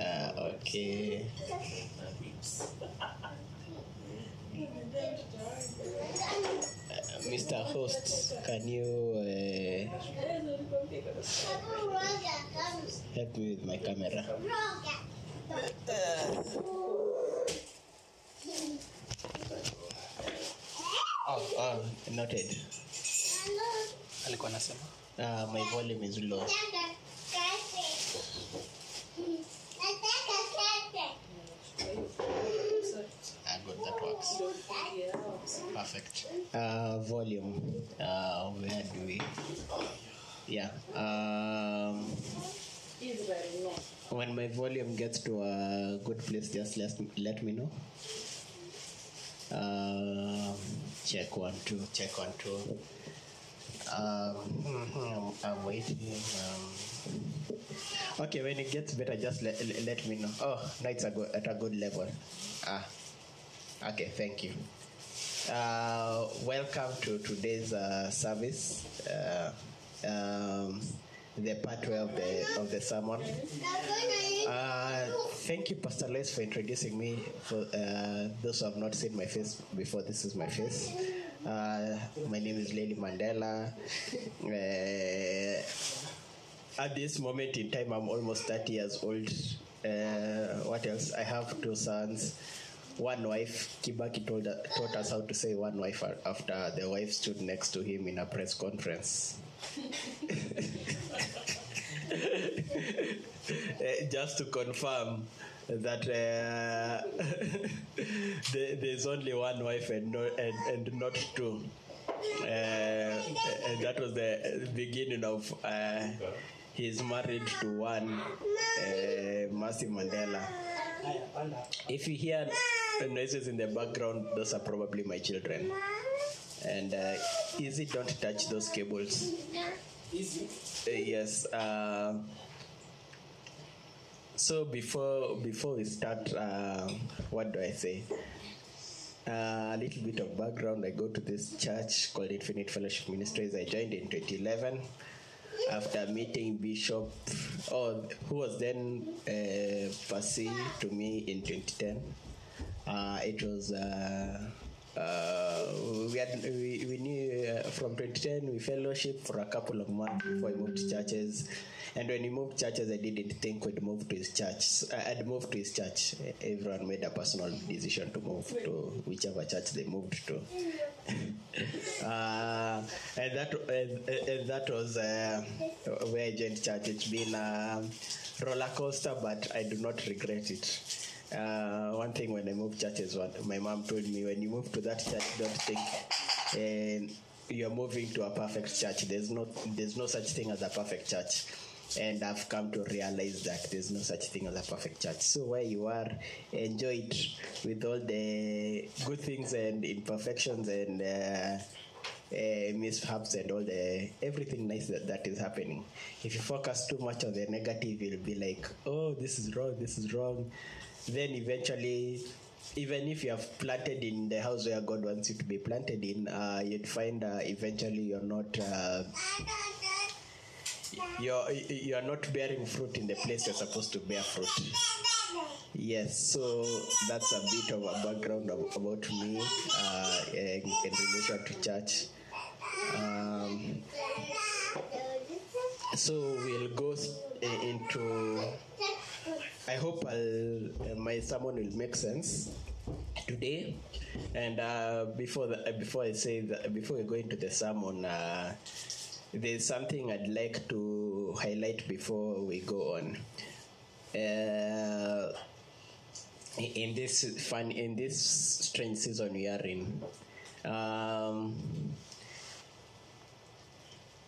Uh, okay. Uh, Mr. Host, can you uh, help me with my camera? Oh, oh, noted. alikuwa anasema Uh, my volume is low. Perfect. Uh, volume. Uh, where do we? Yeah. Um, when my volume gets to a good place, just let, let me know. Um, check one, two, check one, two. Um, mhm, I'm waiting. Um, okay, when it gets better, just let, let, me know. Oh, no, it's a good, at a good level. Ah, okay, thank you. Uh, welcome to today's uh, service. Uh, um, the part way of the of the sermon. Uh, thank you, Pastor Les, for introducing me. For uh, those who have not seen my face before, this is my face. Uh, my name is Lily Mandela. At this moment in time, I'm almost 30 years old. What else? I have two sons, one wife. Kibaki told, taught us how to say one wife after the wife stood next to him in a press conference. Uh, just to confirm that uh, there's only one wife and, no, and, and not two. Uh, and that was the beginning of uh, his marriage to one, uh, Mercy Mandela. If you hear noises in the background, those are probably my children. And uh, easy, don't touch those cables. Uh, yes. Uh, so before before we start, uh, what do I say? Uh, a little bit of background. I go to this church called Infinite Fellowship Ministries. I joined in 2011 after meeting Bishop, oh, who was then uh, Percy to me in 2010. Uh, it was. Uh, uh, we, had, we, we knew uh, from 2010 we fellowship for a couple of months before I moved to churches and when we moved churches I didn't think we'd move to his church I'd moved to his church everyone made a personal decision to move to whichever church they moved to uh, and that and, and that was uh, where I joined church. It's been a roller coaster, but I do not regret it. Uh, one thing when I moved churches, what my mom told me: when you move to that church, don't think uh, you're moving to a perfect church. There's no there's no such thing as a perfect church. And I've come to realize that there's no such thing as a perfect church. So where you are, enjoy it with all the good things and imperfections and uh, uh, mishaps and all the everything nice that, that is happening. If you focus too much on the negative, you'll be like, oh, this is wrong, this is wrong. Then eventually, even if you have planted in the house where God wants you to be planted in, uh, you'd find uh, eventually you're not. Uh, you're you're not bearing fruit in the place you're supposed to bear fruit. Yes, so that's a bit of a background of, about me uh, in, in relation to church. Um, so we'll go into. I hope I'll, uh, my sermon will make sense today. And uh, before the, uh, before I say that, before we go into the sermon, uh, there's something I'd like to highlight before we go on. Uh, in- this fun, in this strange season we are in, um,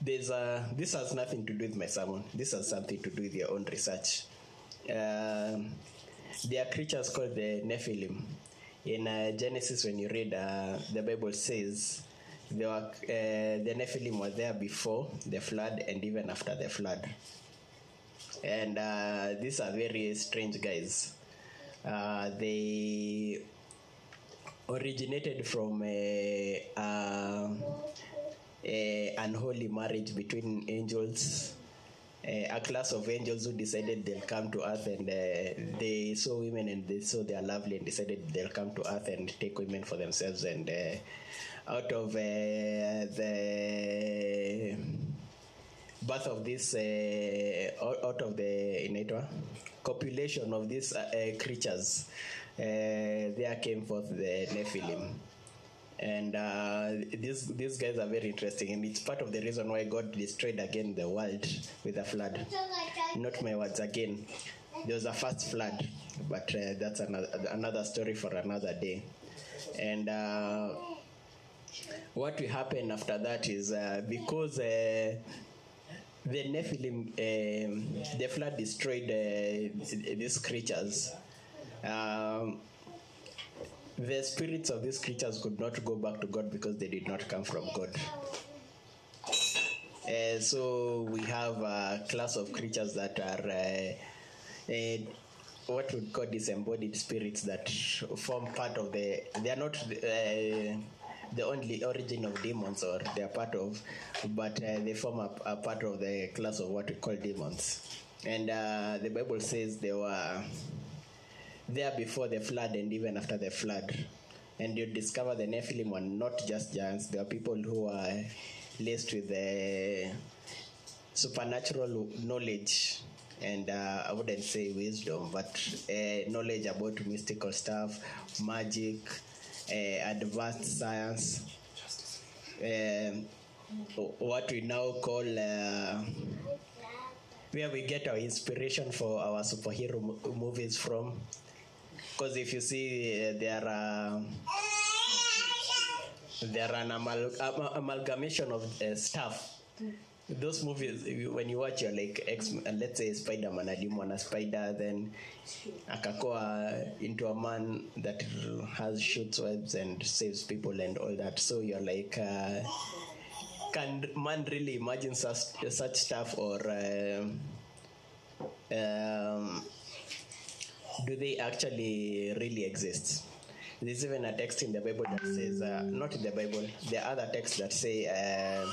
there's a this has nothing to do with my sermon. This has something to do with your own research. Um, there are creatures called the Nephilim. In uh, Genesis, when you read, uh, the Bible says there were, uh, the Nephilim were there before the flood and even after the flood. And uh, these are very strange guys. Uh, they originated from a, uh, a unholy marriage between angels, Eh, a class of angels who decided they'll come to earth and uh, they saw women and they saw they are lovely and decided they'll come to earth and take women for themselves and uh, out of the birth of this out of the inaitwa? Copulation of these creatures there came forth the nephilim and uh, these these guys are very interesting and it's part of the reason why god destroyed again the world with a flood not my words again there was a first flood but uh, that's another another story for another day and uh, what will happen after that is uh, because uh, the Nephilim, um, the flood destroyed uh, these creatures. Um, the spirits of these creatures could not go back to God because they did not come from God. Uh, so we have a class of creatures that are uh, uh, what we call disembodied spirits that form part of the. They are not uh, the only origin of demons, or they are part of, but uh, they form a, a part of the class of what we call demons. And uh, the Bible says they were there before the flood and even after the flood. And you discover the Nephilim were not just giants, they were people who are laced with the supernatural knowledge and uh, I wouldn't say wisdom, but uh, knowledge about mystical stuff, magic, uh, advanced science, um, what we now call uh, where we get our inspiration for our superhero mo- movies from. Because if you see, uh, there are there are an amal- am- amalgamation of uh, stuff. Those movies, when you watch, you're like, X, uh, let's say Spider Man, a spider, then akakoa into a man that has shoots webs and saves people and all that. So you're like, uh, can man really imagine such, such stuff or um, um, do they actually really exist? There's even a text in the Bible that says, uh, not in the Bible, there are other texts that say, uh,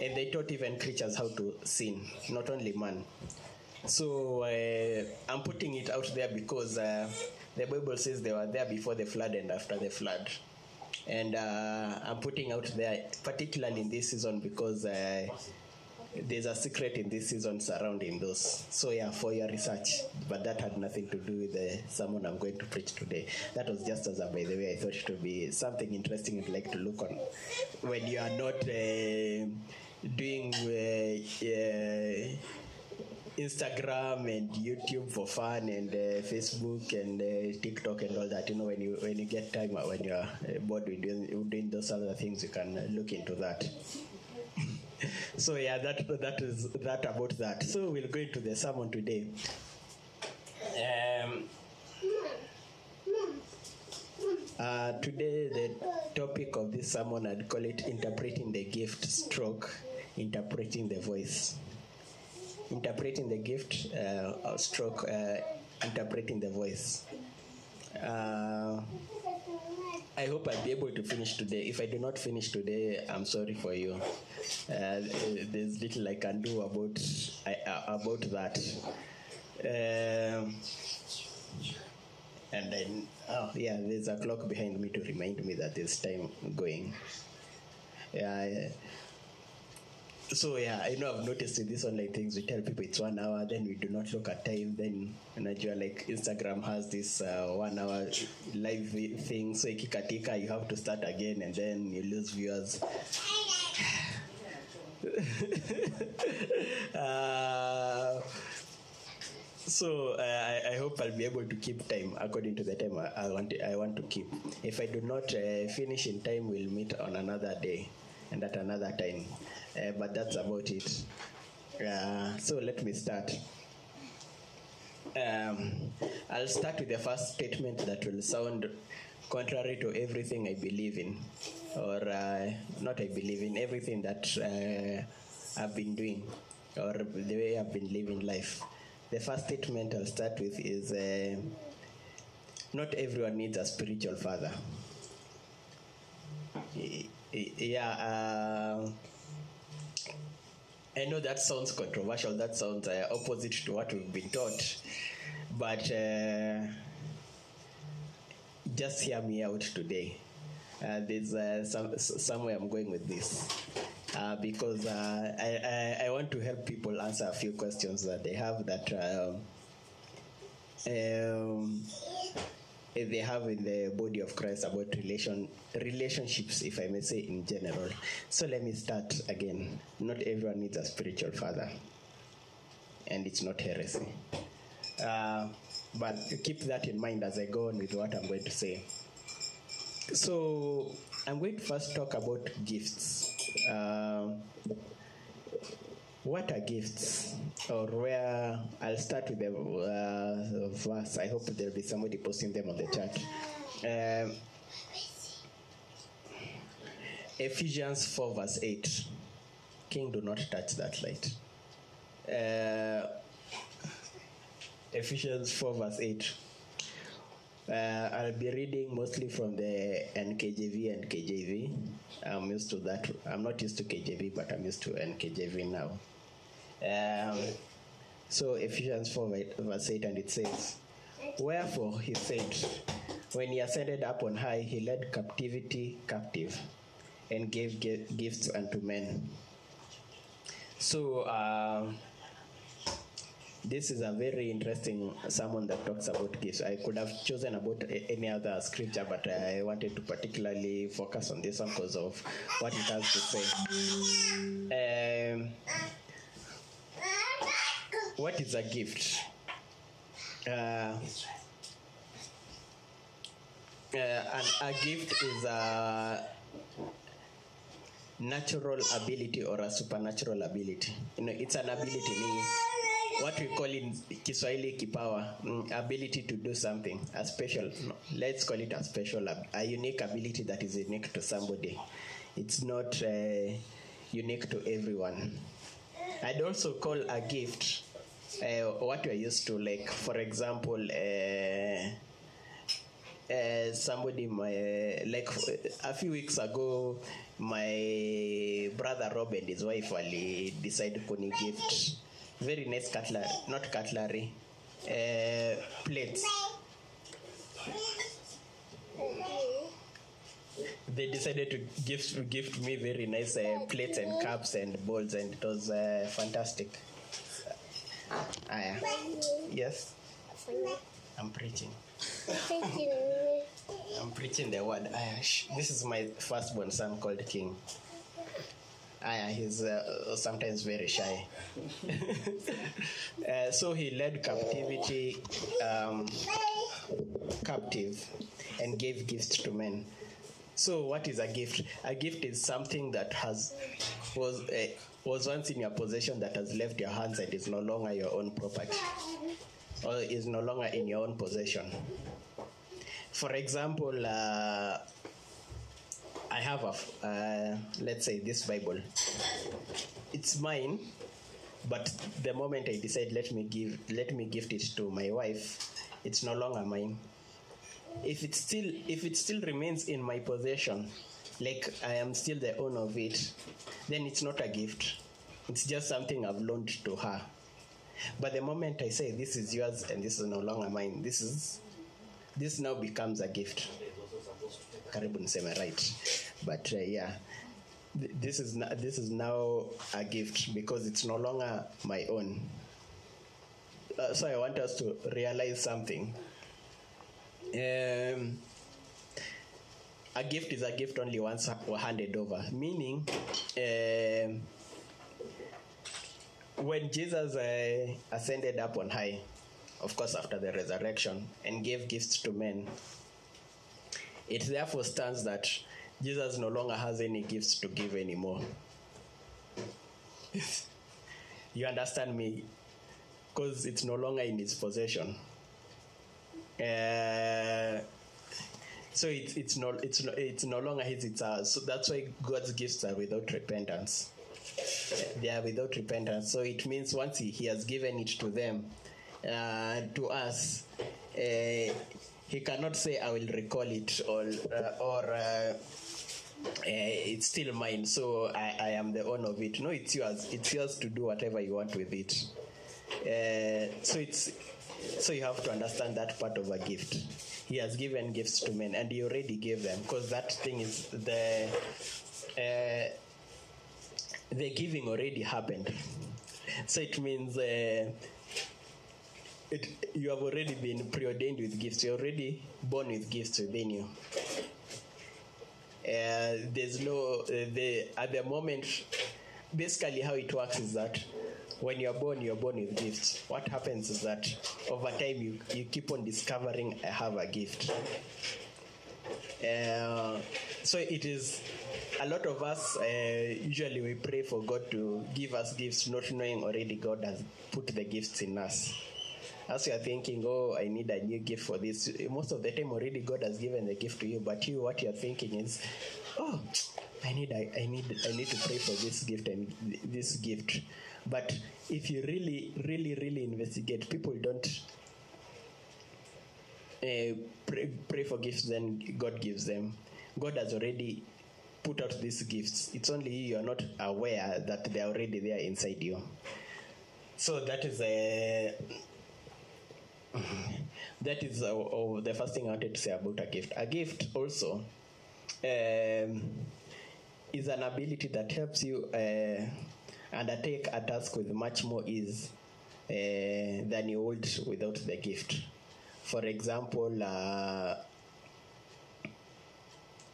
and they taught even creatures how to sin, not only man. So uh, I'm putting it out there because uh, the Bible says they were there before the flood and after the flood. And uh, I'm putting out there, particularly in this season, because uh, there's a secret in this season surrounding those. So yeah, for your research, but that had nothing to do with the sermon I'm going to preach today. That was just as a by the way. I thought it would be something interesting you'd like to look on when you are not uh, doing uh, uh, Instagram and YouTube for fun and uh, Facebook and uh, TikTok and all that. You know, when you when you get time uh, when you are uh, bored with doing, doing those other things, you can look into that. so yeah, that that is that about that. So we'll go into the sermon today. Um, uh, today the topic of this sermon I'd call it interpreting the gift stroke interpreting the voice interpreting the gift uh, stroke uh, interpreting the voice uh, I hope I'll be able to finish today. If I do not finish today, I'm sorry for you. Uh, there's little I can do about uh, about that. Um, and then, oh yeah, there's a clock behind me to remind me that there's time going. Yeah. So yeah, I know I've noticed in these online things we tell people it's one hour, then we do not look at time. Then unajua like Instagram has this uh, one hour live thing, so ikikatika you have to start again, and then you lose viewers. uh, so uh, I, I hope I'll be able to keep time according to the time I, I want I want to keep. If I do not uh, finish in time, we'll meet on another day and at another time. Uh, but that's about it. Uh, so let me start. Um, I'll start with the first statement that will sound contrary to everything I believe in, or uh, not I believe in, everything that uh, I've been doing, or the way I've been living life. The first statement I'll start with is uh, not everyone needs a spiritual father. Yeah. I know that sounds controversial. That sounds uh, opposite to what we've been taught, but uh, just hear me out today. Uh, there's uh, some somewhere I'm going with this uh, because uh, I, I I want to help people answer a few questions that they have that um, um, they have in the body of Christ about relation relationships, if I may say in general. So let me start again. Not everyone needs a spiritual father, and it's not heresy. Uh, but keep that in mind as I go on with what I'm going to say. So I'm going to first talk about gifts. Um what are gifts? Or where I'll start with the uh, verse. I hope there'll be somebody posting them on the chat. Um, Ephesians 4, verse 8. King, do not touch that light. Uh, Ephesians 4, verse 8. Uh, I'll be reading mostly from the NKJV and KJV. I'm used to that. I'm not used to KJV, but I'm used to NKJV now. Um, so Ephesians 4 verse 8 and it says, Wherefore he said, when he ascended up on high, he led captivity captive and gave gi- gifts unto men. So um, this is a very interesting sermon that talks about gifts. I could have chosen about any other scripture, but I wanted to particularly focus on this one because of what it has to say. Um, what is a gift? Uh, uh, and a gift is a natural ability or a supernatural ability. You know, it's an ability, what we call in Kiswahili kipawa, mm, ability to do something, a special, no, let's call it a special, a unique ability that is unique to somebody. It's not uh, unique to everyone. I'd also call a gift uh, what we're used to, like, for example, uh, somebody my like a few weeks ago my brother rob and his wife wali decide kuni gift. Very nice cutlery not cutlery plates. They decided to gift gift me very nice uh, plates and cups and bowls and it was uh, fantastic Aya. yes i'm preaching I'm preaching the word. Aya, shh. This is my firstborn son called King. Aya, he's uh, sometimes very shy. uh, so he led captivity um, captive and gave gifts to men. So what is a gift? A gift is something that has was uh, was once in your possession that has left your hands and is no longer your own property, or is no longer in your own possession. For example, uh, I have a, uh, let's say this Bible. It's mine, but the moment I decide let me give, let me gift it to my wife, it's no longer mine. If it still, if it still remains in my possession, like I am still the owner of it, then it's not a gift. It's just something I've loaned to her. But the moment I say this is yours and this is no longer mine, this is this now becomes a gift. Karibu niseme right. But uh, yeah. This is this is now a gift because it's no longer my own. Uh, so i want us to realize something. Um, a gift is a gift only once ha- handed over. Meaning um, when jesus uh, ascended up on high of course after the resurrection and gave gifts to men it therefore stands that jesus no longer has any gifts to give anymore. You understand me? Because it's no longer in his possession. Uh, so it's it's no it's no it's no longer his it's ours so that's why god's gifts are without repentance they are without repentance so it means once he, he has given it to them uh, to us uh, he cannot say i will recall it or uh, or uh, it's still mine, so I, I am the owner of it. No, it's yours. It's yours to do whatever you want with it. Uh, so it's so you have to understand that part of a gift. He has given gifts to men, and he already gave them because that thing is the uh, the giving already happened. So it means uh, it, you have already been preordained with gifts. You're already born with gifts within you. Uh, there's no uh, the at the moment. Basically, how it works is that when you're born, you're born with gifts. What happens is that over time you, you keep on discovering I have a gift. Uh, so it is a lot of us uh, usually we pray for God to give us gifts, not knowing already God has put the gifts in us. As you are thinking, oh, I need a new gift for this. Most of the time, already God has given the gift to you, but you, what you are thinking is, oh, I need, I, I need, I need to pray for this gift and this gift. But if you really, really, really investigate, people don't uh, pray, pray for gifts, then God gives them. God has already put out these gifts. It's only you are not aware that they are already there inside you. So that is a. that is uh, oh, the first thing I wanted to say about a gift. A gift also um, is an ability that helps you uh, undertake a task with much more ease uh, than you would without the gift. For example, uh,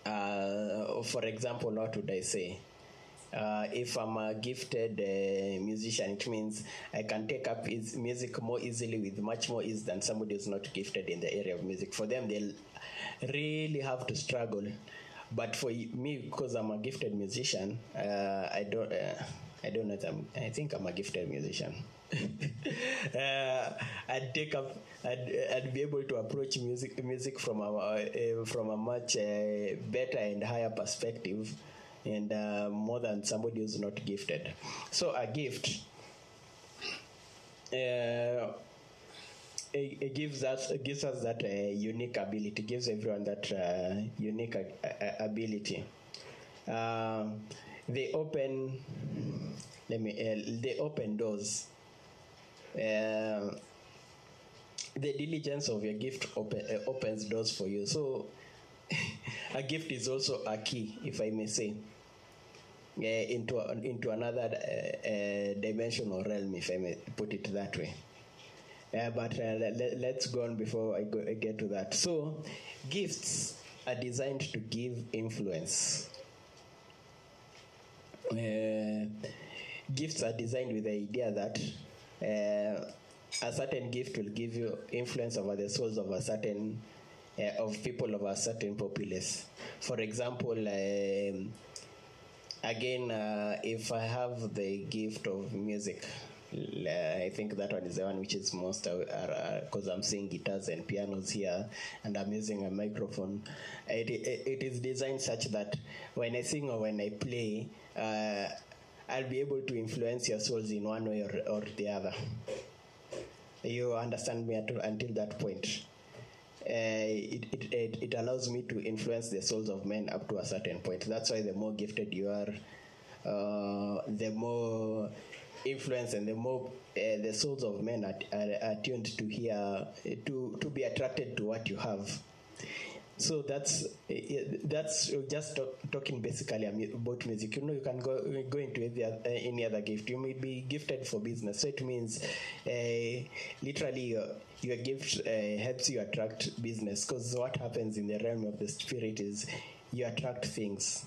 uh, for example, what would I say? Uh, if I'm a gifted uh, musician, it means I can take up music more easily with much more ease than somebody who's not gifted in the area of music. For them, they'll really have to struggle. But for me, because I'm a gifted musician, uh, I don't. Uh, I don't know. I'm, I think I'm a gifted musician. uh, I'd take up. I'd, I'd be able to approach music music from a uh, from a much uh, better and higher perspective, and uh, more than somebody who's not gifted. So a gift. Uh, it, it gives us it gives us that uh, unique ability it gives everyone that unique ability um, they open let me uh, they open doors uh, the diligence of your gift open, uh, opens doors for you so a gift is also a key if i may say into a, into another uh, uh, dimension realm if i may put it that way but uh, let, let's go on before I, go, I get to that. So, gifts are designed to give influence. Uh, gifts are designed with the idea that uh, a certain gift will give you influence over the souls of a certain uh, of people of a certain populace. For example, um, again, uh, if I have the gift of music, I think that one is the one which is most because I'm seeing guitars and pianos here, and I'm using a microphone. It, it, it is designed such that when I sing or when I play, uh, I'll be able to influence your souls in one way or, or the other. You understand me until that point. Uh, it, it, it, it allows me to influence the souls of men up to a certain point. That's why the more gifted you are, uh, the more influence and the more uh, the souls of men are, are, are tuned to hear, to, to be attracted to what you have. So that's that's just talk, talking basically about music. You know, you can go go into any other, any other gift. You may be gifted for business, so it means uh, literally your, your gift uh, helps you attract business. Because what happens in the realm of the spirit is you attract things.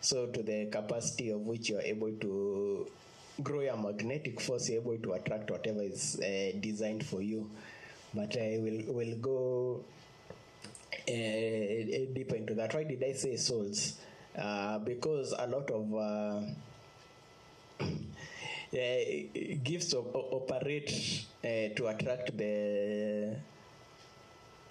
So to the capacity of which you are able to grow your magnetic force, you're able to attract whatever is uh, designed for you. But I will will go uh, deeper into that. Why did I say souls? Uh, because a lot of uh, uh, gifts op- operate uh, to attract the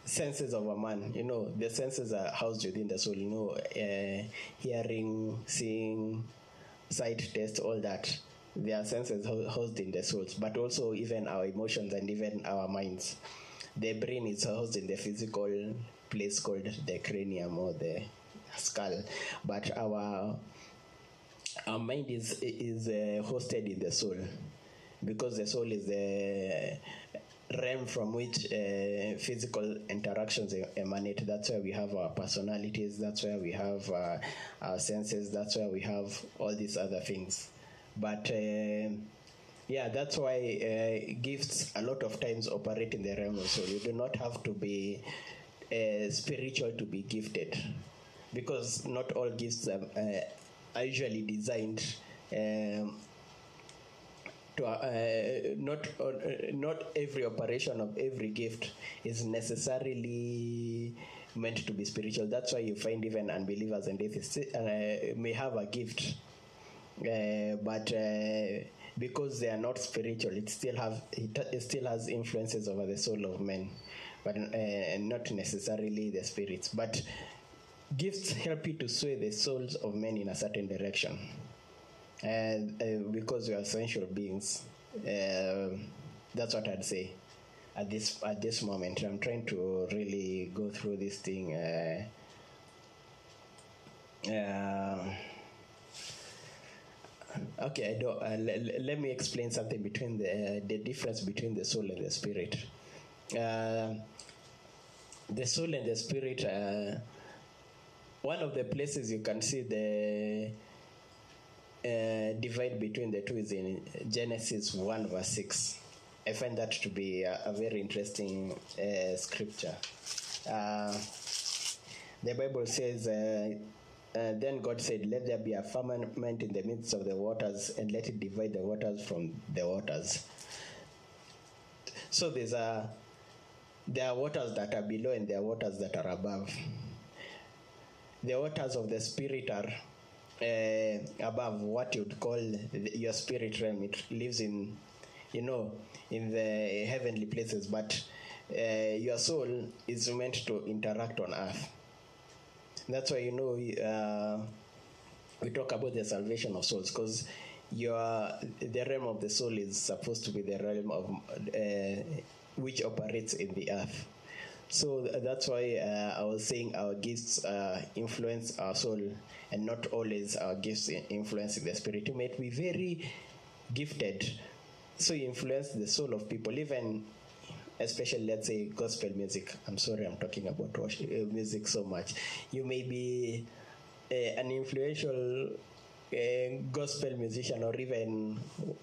senses of a man. You know, the senses are housed within the soul. You know, uh, hearing, seeing, sight, taste, all that. They are senses hou- housed in the souls, but also even our emotions and even our minds. The brain is housed in the physical place called the cranium or the skull, but our our mind is is uh, hosted in the soul. Because the soul is the realm from which uh, physical interactions emanate. That's where we have our personalities that's where we have uh, our senses that's where we have all these other things. But uh, yeah that's why uh, gifts a lot of times operate in the realm of soul. You do not have to be uh, spiritual to be gifted. Because not all gifts are, uh, are usually designed um, to uh, not uh, not every operation of every gift is necessarily meant to be spiritual. That's why you find even unbelievers and atheists uh, may have a gift uh, but because they are not spiritual it still have it, it still has influences over the soul of men but uh, not necessarily the spirits but gifts help you to sway the souls of men in a certain direction. And uh, because we are essential beings uh, that's what i'd say at this at this moment. I'm trying to really go through this thing uh, uh, okay I don't, uh, le- let me explain something between the the difference between the soul and the spirit uh, the soul and the spirit uh, one of the places you can see the uh, divide between the two is in Genesis 1 verse 6. I find that to be a, a very interesting uh, scripture. Uh, the Bible says, uh, uh, Then God said, Let there be a firmament in the midst of the waters, and let it divide the waters from the waters. So there's a there are waters that are below and there are waters that are above. The waters of the spirit are uh, above what you'd call the, your spirit realm. It lives in, you know, in the heavenly places, but uh, your soul is meant to interact on earth. That's why you know uh, we talk about the salvation of souls because your the realm of the soul is supposed to be the realm of uh, which operates in the earth. So that's why uh, I was saying our gifts uh, influence our soul, and not always our gifts influence the spirit. You might be very gifted, so you influence the soul of people, even especially let's say gospel music. I'm sorry, I'm talking about worship, uh, music so much. You may be uh, an influential uh, gospel musician or even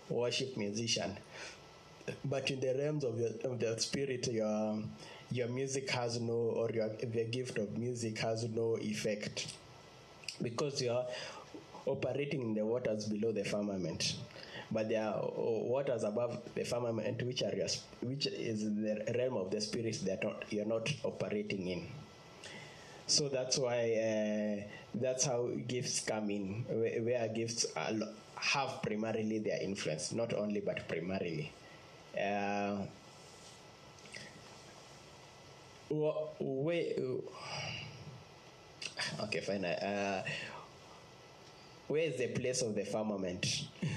worship musician but in the realms of, your, of the spirit your your music has no or your the gift of music has no effect. Because you are operating in the waters below the firmament. But there are uh, waters above the firmament which are your, which is the realm of the spirit that you're not operating in. So that's why uh, that's how gifts come in where, where gifts are, have primarily their influence. Not only but primarily uh, where, okay fine uh, where is the place of the firmament?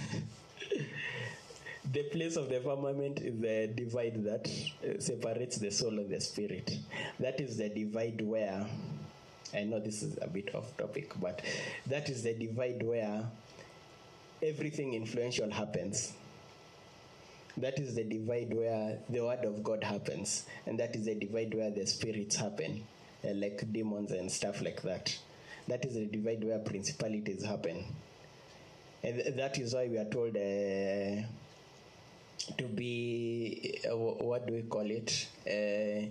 The place of the firmament is the divide that uh, separates the soul and the spirit. That is the divide where i know this is a bit off topic but that is the divide where everything influential happens that is the divide where the word of god happens and that is the divide where the spirits happen uh, like demons and stuff like that. That is the divide where principalities happen. And th- that is why we are told uh, to be uh, what do we call it? Uh,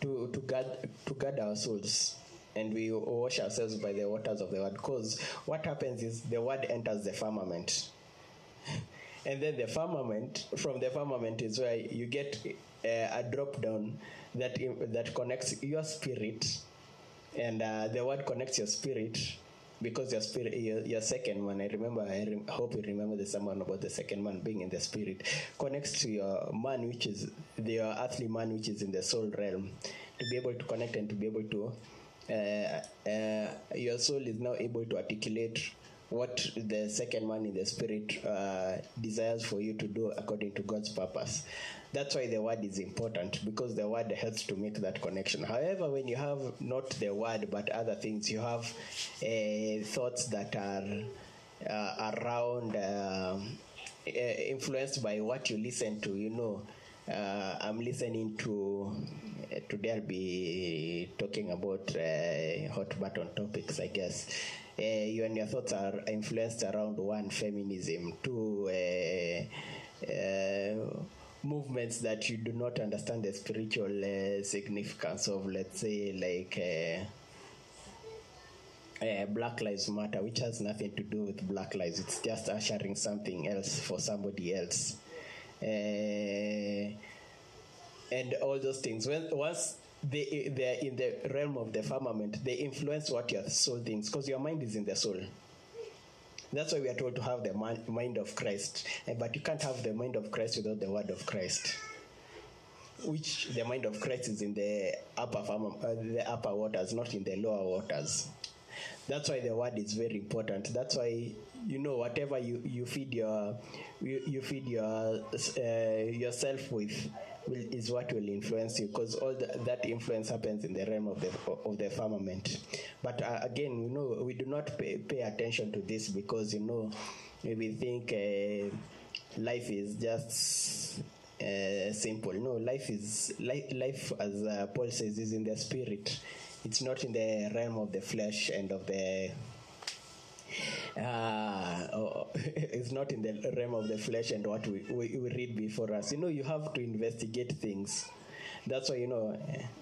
to to guard to guard our souls and we wash ourselves by the waters of the word. Because what happens is the word enters the firmament and then the firmament from the firmament is where you get uh, a drop down that that connects your spirit. And uh, the word connects your spirit because your spirit your, your second one i remember i rem- hope you remember the sermon about the second man being in the spirit connects to your man which is the earthly man which is in the soul realm. To be able to connect and to be able to uh, uh, your soul is now able to articulate what the second man in the spirit uh, desires for you to do according to God's purpose. That's why the word is important because the word helps to make that connection. However, when you have not the word but other things, you have uh, thoughts that are uh, around, um, uh, influenced by what you listen to. You know, uh, I'm listening to. Uh, today I'll be talking about hot button topics, I guess. Uh, you and your thoughts are influenced around one feminism, two uh, uh, movements that you do not understand the spiritual uh, significance of, let's say, like. Uh, uh, Black Lives Matter, which has nothing to do with Black Lives. It's just ushering something else for somebody else. And all those things. When once they they're in the realm of the firmament, they influence what your soul thinks because your mind is in the soul. That's why we are told to have the mind of Christ. Uh, but you can't have the mind of Christ without the word of Christ. Which the mind of Christ is in the upper firmament, uh, the upper waters, not in the lower waters. That's why the word is very important. That's why you know whatever you, you feed your you, you feed your uh, yourself with will, is what will influence you because all the, that influence happens in the realm of the of the firmament. But uh, again, you know, we do not pay, pay attention to this because you know we think uh, life is just uh, simple. No, life is life, life as uh, Paul says, is in the spirit. It's not in the realm of the flesh and of the uh, oh, it's not in the realm of the flesh and what we, we, we read before us. You know, you have to investigate things. That's why, you know,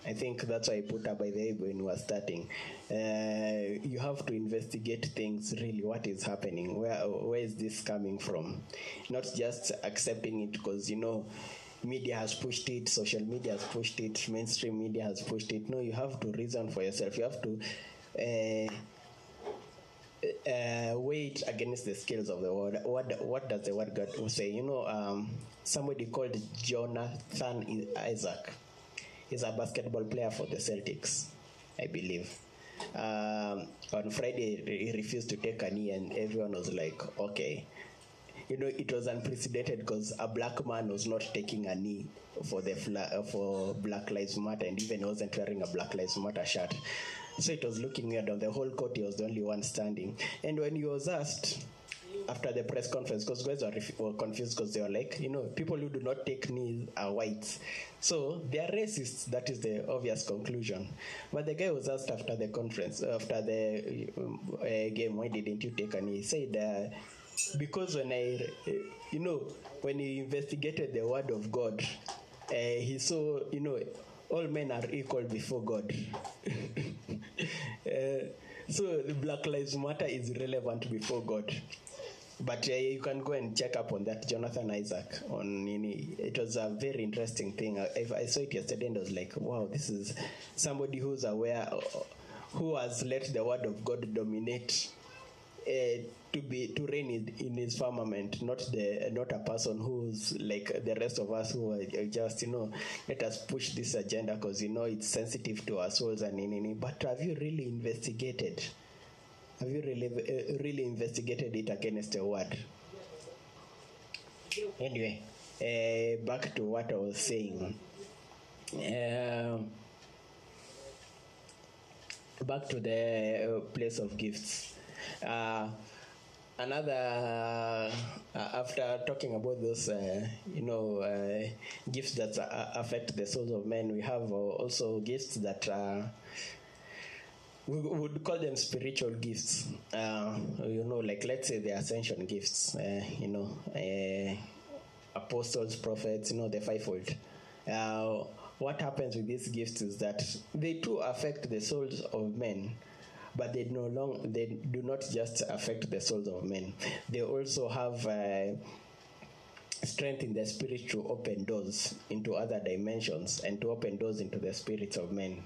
I think that's why I put up by the when we were starting. Uh, you have to investigate things really, what is happening, where, where is this coming from? Not just accepting it because, you know, media has pushed it, social media has pushed it, mainstream media has pushed it. No, you have to reason for yourself. You have to. Uh, uh, weight against the scales of the word. What what does the word God say? You know, um, somebody called Jonathan Isaac. He's a basketball player for the Celtics, I believe. Um, on Friday, he refused to take a knee, and everyone was like, "Okay." You know, it was unprecedented because a black man was not taking a knee for the fla- for Black Lives Matter, and even wasn't wearing a Black Lives Matter shirt. So it was looking weird. On the whole court, he was the only one standing. And when he was asked after the press conference, because guys were, were confused because they were like, you know, people who do not take knees are whites. So they are racists. That is the obvious conclusion. But the guy was asked after the conference, after the uh, game, why didn't you take a knee? He said, uh, because when I, uh, you know, when he investigated the word of God, uh, he saw, you know, all men are equal before God. uh, so the Black Lives Matter is relevant before God. But uh, you can go and check up on that, Jonathan Isaac. On it was a very interesting thing. I, I saw it yesterday and I was like, wow, this is somebody who's aware, who has let the word of God dominate uh, to be to reign in, in his firmament, not the not a person who's like the rest of us who are just you know let us push this agenda because you know it's sensitive to our souls and in, in But have you really investigated? Have you really uh, really investigated it against the word? Anyway, uh, back to what I was saying. Uh, back to the place of gifts. Uh, another uh, uh, after talking about those uh, you know uh, gifts that uh, affect the souls of men we have uh, also gifts that we would call them spiritual gifts. You know like let's say the ascension gifts you know apostles prophets you know the fivefold. What happens with these gifts is that they too affect the souls of men but they no long they do not just affect the souls of men. They also have uh, strength in the spirit to open doors into other dimensions and to open doors into the spirits of men.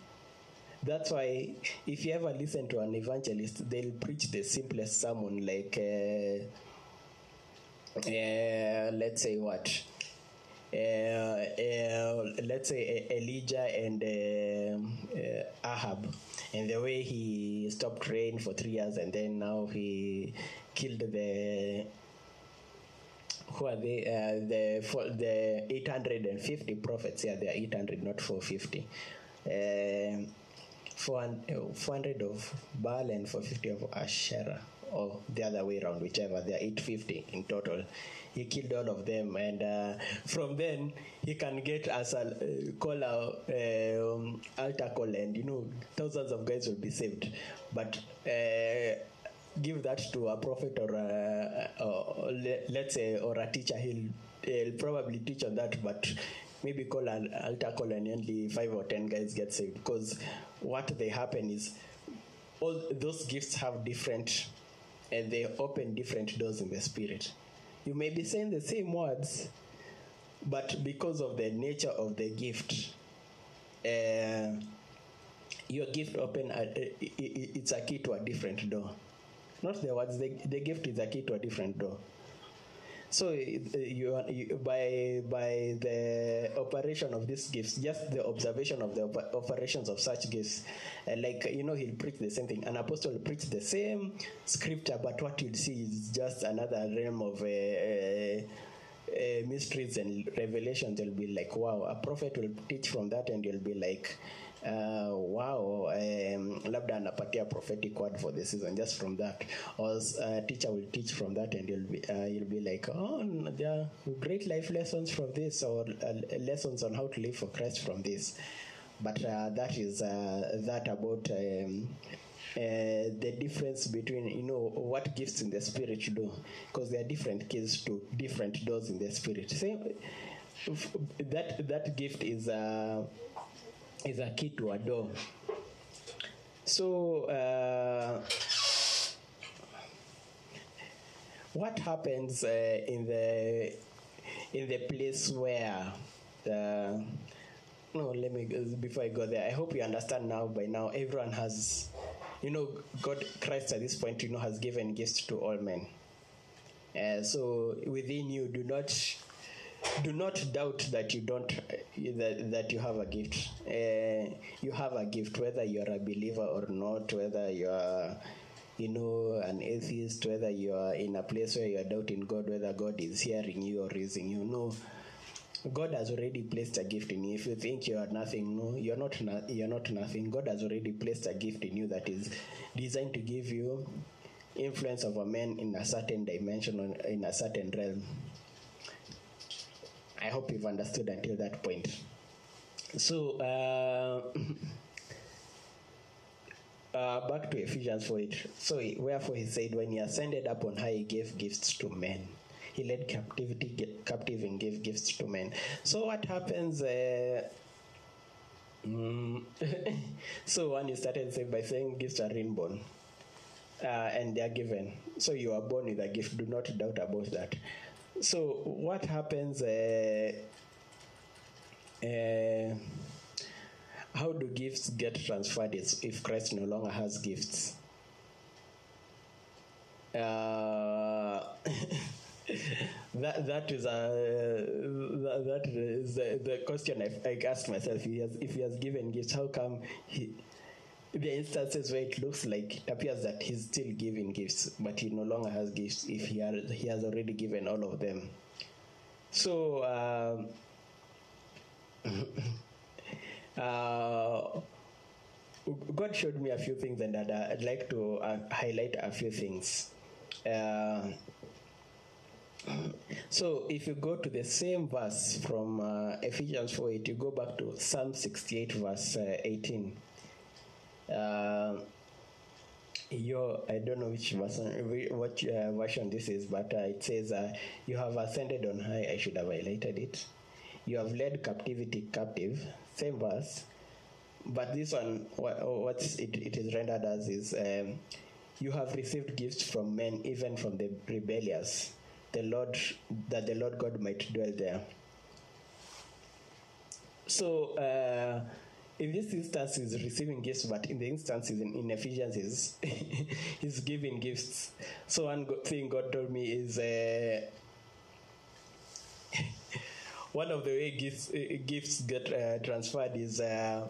That's why if you ever listen to an evangelist they'll preach the simplest sermon like uh, uh, let's say what let's say Elijah and uh, Ahab, and the way he stopped rain for three years, and then now he killed the who are they? Uh, the the 850 prophets. Yeah, they are 800, not 450. Um 400 400 of Baal and 450 of Asherah, or the other way around, whichever. They are 850 in total. He killed all of them, and uh, from then he can get as a uh, call a um, altar call, and you know thousands of guys will be saved. But uh, give that to a prophet or, a, or let's say or a teacher he'll, he'll probably teach on that but maybe call an altar call and only five or ten guys get saved because what they happen is all those gifts have different and they open different doors in the spirit. You may be saying the same words but because of the nature of the gift uh, your gift open a, i- it's a key to a different door. Not the words the, the gift is a key to a different door so you, you by by the operation of these gifts just the observation of the op- operations of such gifts uh, like you know he'll preach the same thing. An apostle will preach the same scripture but what you'll see is just another realm of uh, uh, uh, mysteries and revelations. You'll be like wow a prophet will teach from that and you'll be like uh, wow um, labda anapatia prophetic word for the season just from that. Or a teacher will teach from that and you'll be uh, you'll be like oh there are great life lessons from this or uh, lessons on how to live for christ from this. But uh, that is uh, that about um, uh, the difference between you know what gifts in the spirit do. Because there are different keys to different doors in the spirit. Same that that gift is uh, is a key to a door so uh, what happens uh, in the in the place where uh, no let me before i go there i hope you understand now by now everyone has you know god christ at this point you know has given gifts to all men. Uh, so within you do not do not doubt that you don't that, that you have a gift uh, you have a gift whether you are a believer or not whether you are you know an atheist whether you are in a place where you are doubting god whether god is hearing you or raising you no God has already placed a gift in you. If you think you are nothing, no, you're not. No, you're not nothing. God has already placed a gift in you that is designed to give you influence over men in a certain dimension, in a certain realm. I hope you've understood until that point. So, uh, uh, back to Ephesians 4 8. So, wherefore he said, When he ascended up on high, he gave gifts to men. He led captivity ge- captive and gave gifts to men. So, what happens? Uh, mm, so, one you started say by saying gifts are inborn uh, and they are given. So you are born with a gift. Do not doubt about that. So what happens? Uh, uh, how do gifts get transferred if if Christ no longer has gifts? Uh, that that is a that, that is the, the question I, I asked myself. If he has if he has given gifts, how come he? There are instances where it looks like it appears that he's still giving gifts, but he no longer has gifts if he has, he has already given all of them. So, um, uh, God showed me a few things, and I'd, I'd like to uh, highlight a few things. Uh, so, if you go to the same verse from uh, Ephesians 4 8, you go back to Psalm 68, verse uh, 18 uh, your I don't know which version what uh, version this is, but uh, it says uh, you have ascended on high. I should have highlighted it. You have led captivity captive. Same verse, but this one what what's it, it is rendered as is um, you have received gifts from men, even from the rebellious. The Lord that the Lord God might dwell there. So, uh, in this instance, he's receiving gifts, but in the instances in, in he's, giving gifts. So, one thing God told me is uh, one of the way gifts, uh, gifts get uh, transferred is uh,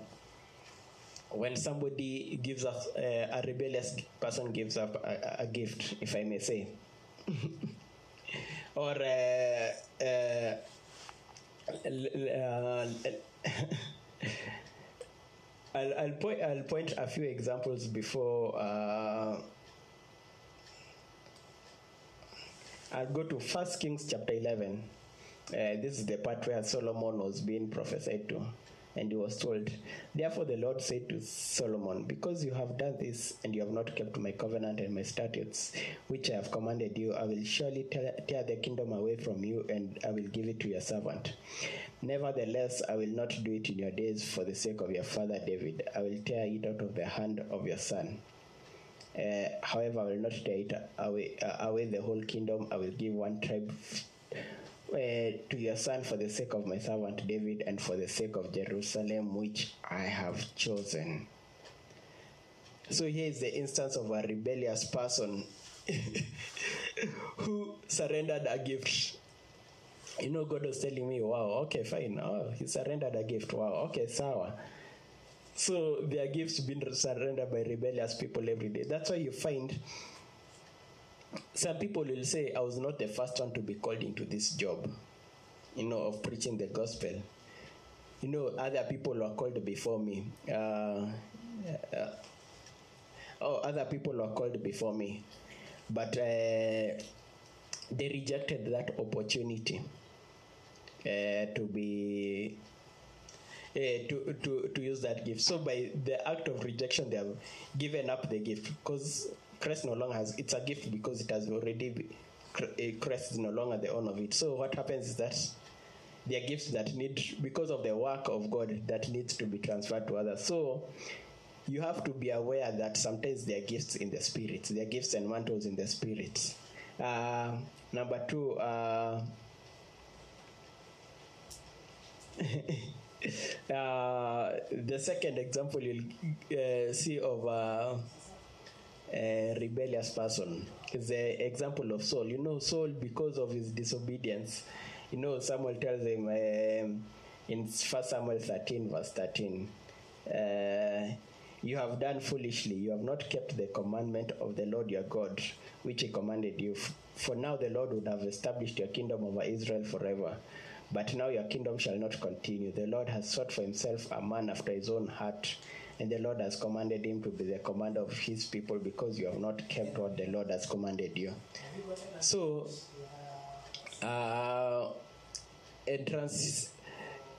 when somebody gives us uh, a rebellious person gives up a, a- gift, if I may say. or uh, I'll, I'll point I'll point a few examples before uh, I'll go to First Kings chapter eleven. Uh, this is the part where Solomon was being prophesied to, and he was told, Therefore the Lord said to Solomon, Because you have done this and you have not kept my covenant and my statutes, which I have commanded you, I will surely tear the kingdom away from you, and I will give it to your servant. Nevertheless, I will not do it in your days for the sake of your father David. I will tear it out of the hand of your son. Uh, however, I will not tear it away, uh, away the whole kingdom. I will give one tribe uh, to your son for the sake of my servant David and for the sake of Jerusalem, which I have chosen. So here is the instance of a rebellious person who surrendered a gift. You know, God was telling me, wow, okay, fine. Oh, he surrendered a gift. Wow, okay, sour. So their gifts been surrendered by rebellious people every day. That's why you find some people will say, I was not the first one to be called into this job, you know, of preaching the gospel. You know, other people were called before me. Uh, uh, oh, other people were called before me. But uh, they rejected that opportunity to be uh, to, to, to use that gift. So by the act of rejection, they have given up the gift because Christ no longer has. It's a gift because it has already. Be, uh, Christ is no longer the owner of it. So what happens is that there are gifts that need because of the work of God that needs to be transferred to others. So you have to be aware that sometimes there are gifts in the spirit. There are gifts and mantles in the spirit. Uh, number two. Uh, uh, the second example you'll uh, see of uh, a rebellious person is the example of Saul. You know, Saul, because of his disobedience, you know, Samuel tells him um, in 1 Samuel 13, verse 13, uh, you have done foolishly. You have not kept the commandment of the Lord your God, which he commanded you. For now the Lord would have established your kingdom over Israel forever. But now your kingdom shall not continue. The Lord has sought for himself a man after his own heart, and the Lord has commanded him to be the commander of his people because you have not kept what the Lord has commanded you. So, uh, entrance,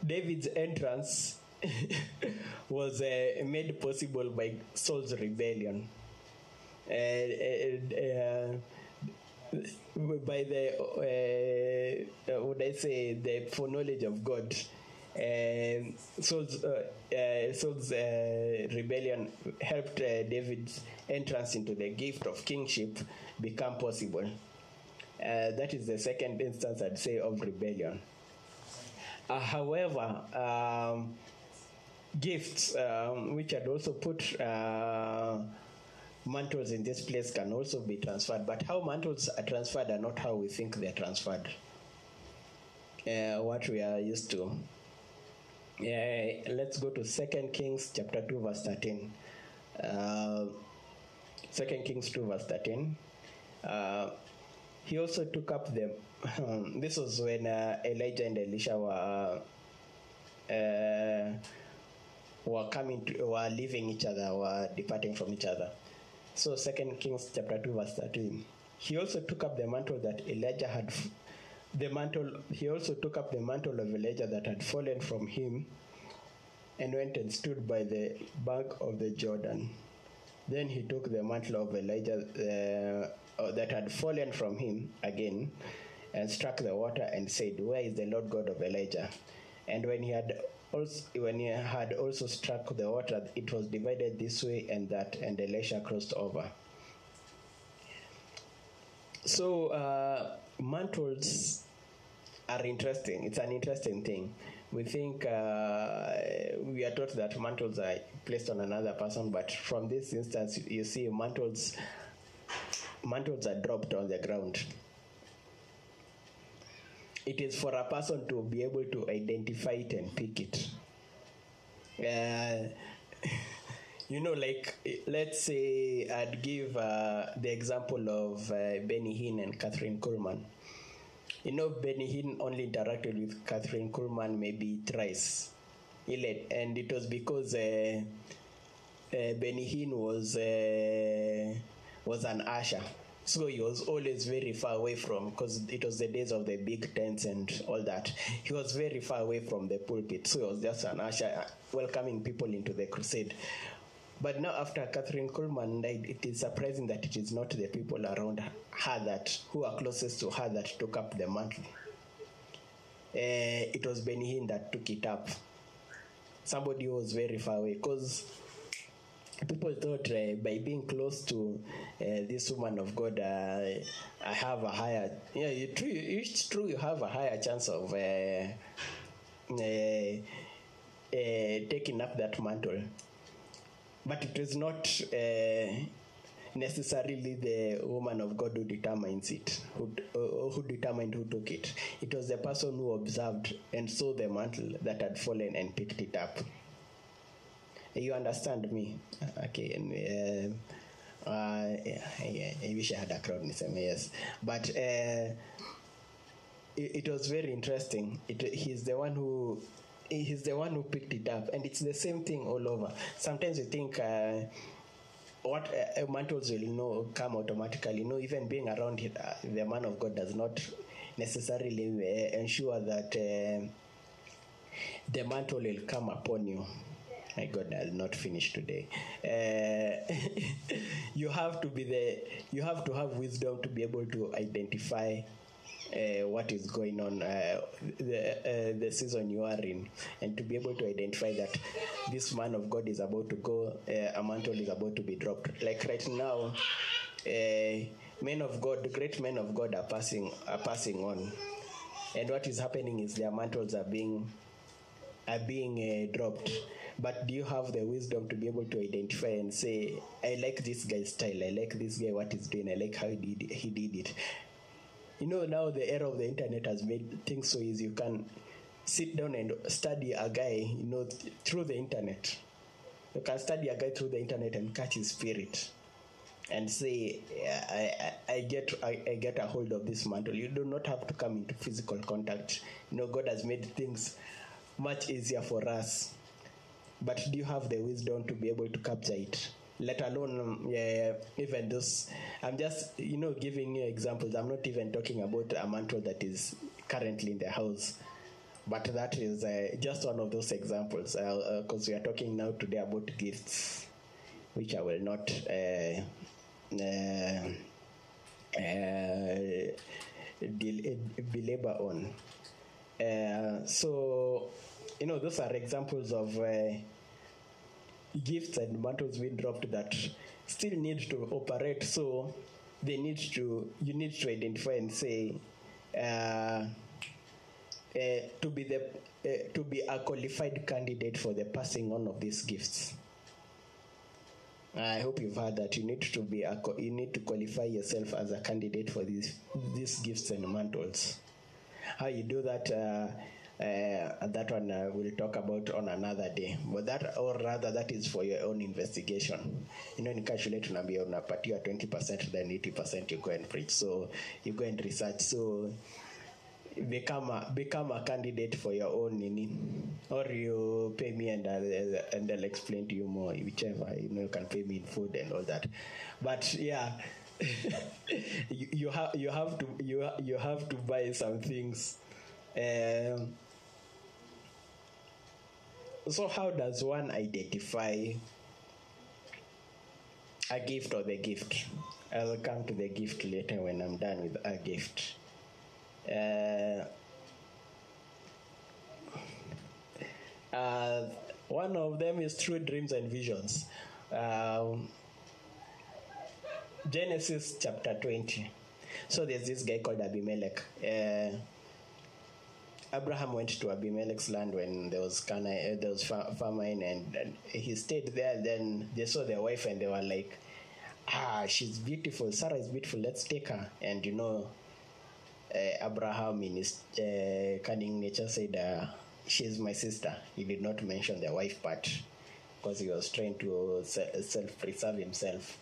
David's entrance was uh, made possible by Saul's rebellion. Uh, uh, by the uh, would I say the foreknowledge of God. Um, Saul's, uh, uh, Saul's uh, rebellion helped uh, David's entrance into the gift of kingship become possible. Uh, that is the second instance, I'd say, of rebellion. Uh, however, um, gifts, um, which had also put uh, mantles in this place can also be transferred. But how mantles are transferred are not how we think they're transferred. Uh, what we are used to. Yeah, let's go to Second Kings chapter two, verse thirteen. Uh, Second Kings two, verse thirteen. Uh, he also took up the. this was when uh, Elijah and Elisha were uh, were coming, to, were leaving each other, were departing from each other. So Second Kings chapter two verse thirteen. He also took up the mantle that Elijah had. The mantle. He also took up the mantle of Elijah that had fallen from him, and went and stood by the bank of the Jordan. Then he took the mantle of Elijah uh, that had fallen from him again, and struck the water and said, "Where is the Lord God of Elijah?" And when he had also, when he had also struck the water, it was divided this way and that, and Elisha crossed over. So uh, mantles are interesting. It's an interesting thing. We think uh, we are taught that mantles are placed on another person, but from this instance, you see mantles mantles are dropped on the ground. It is for a person to be able to identify it and pick it. Uh, you know, like let's say I'd give uh, the example of uh, Benny Hinn and Kathryn Kuhlman. You know, Benny Hinn only interacted with Kathryn Kuhlman maybe thrice, and it was because uh, uh, Benny Hinn was uh, was an usher, so he was always very far away from because it was the days of the big tents and all that. He was very far away from the pulpit, so he was just an usher uh, welcoming people into the crusade. But now, after Kathryn Kuhlman died, it is surprising that it is not the people around her that who are closest to her that took up the mantle. Uh, it was Benny Hinn that took it up. Somebody who was very far away because people thought uh, by being close to uh, this woman of God, uh, I have a higher. Yeah, you true. It's true. You have a higher chance of uh, uh, uh, taking up that mantle, but it is not necessarily the woman of God who determines it, who uh, who determined who took it. It was the person who observed and saw the mantle that had fallen and picked it up. You understand me? Okay. And, uh, uh, yeah, I wish I had a crowd niseme yes, but uh, it, it was very interesting. It, he's the one who he's the one who picked it up, and it's the same thing all over. Sometimes you think. Uh, what uh, mantles will know come automatically. Know, even being around it, uh, the man of God does not necessarily uh, ensure that uh, the mantle will come upon you. My God, I'll not finish today. Uh, you have to be the. You have to have wisdom to be able to identify uh, what is going on uh, the uh, the season you are in, and to be able to identify that this man of God is about to go, uh, a mantle is about to be dropped. Like right now, uh, men of God, great men of God are passing are passing on, and what is happening is their mantles are being are being uh, dropped. But do you have the wisdom to be able to identify and say, I like this guy's style, I like this guy, what he's doing, I like how he did, he did it. You know, now the era of the internet has made things so easy. You can sit down and study a guy, you know, th- through the internet. You can study a guy through the internet and catch his spirit and say, I, I, I get I, I get a hold of this mantle. You do not have to come into physical contact. You know, God has made things much easier for us. But do you have the wisdom to be able to capture it? Let alone, um, yeah, even those. I'm just, you know, giving you examples. I'm not even talking about a mantle that is currently in the house. But that is uh, just one of those examples because uh, we are talking now today about gifts, which I will not uh, uh, uh, belabor on. Uh, so, you know, those are examples of uh, gifts and mantles we dropped that still need to operate. So, they need to, you need to identify and say, uh, uh, to be the uh, to be a qualified candidate for the passing on of these gifts. I hope you've heard that you need to be a, you need to qualify yourself as a candidate for these these gifts and mantles. How you do that? Uh, uh, that one uh, we'll talk about on another day. But that or rather that is for your own investigation. You know nikaa shule tunaambia unapatiwa 20% then 80% you go and preach. So you go and research. So become a, become a candidate for your own nini. Or you pay me and I'll, and I'll explain to you more whichever you know you can pay me in food and all that. But yeah you, you have you have to you, you have to buy some things. Um, so how does one identify a gift or the gift i'll come to the gift later when i'm done with a gift uh, uh, one of them is through dreams and visions. Um, Genesis chapter 20. So there's this guy called Abimelech. Uh, Abraham went to Abimelech's land when there was Cana- uh, there was fa- famine, and, and he stayed there. Then they saw their wife, and they were like, "Ah, she's beautiful. Sarah is beautiful. Let's take her." And you know, uh, Abraham, in his uh, cunning nature, said, uh, "She's my sister." He did not mention the wife part. because he was trying to self preserve himself.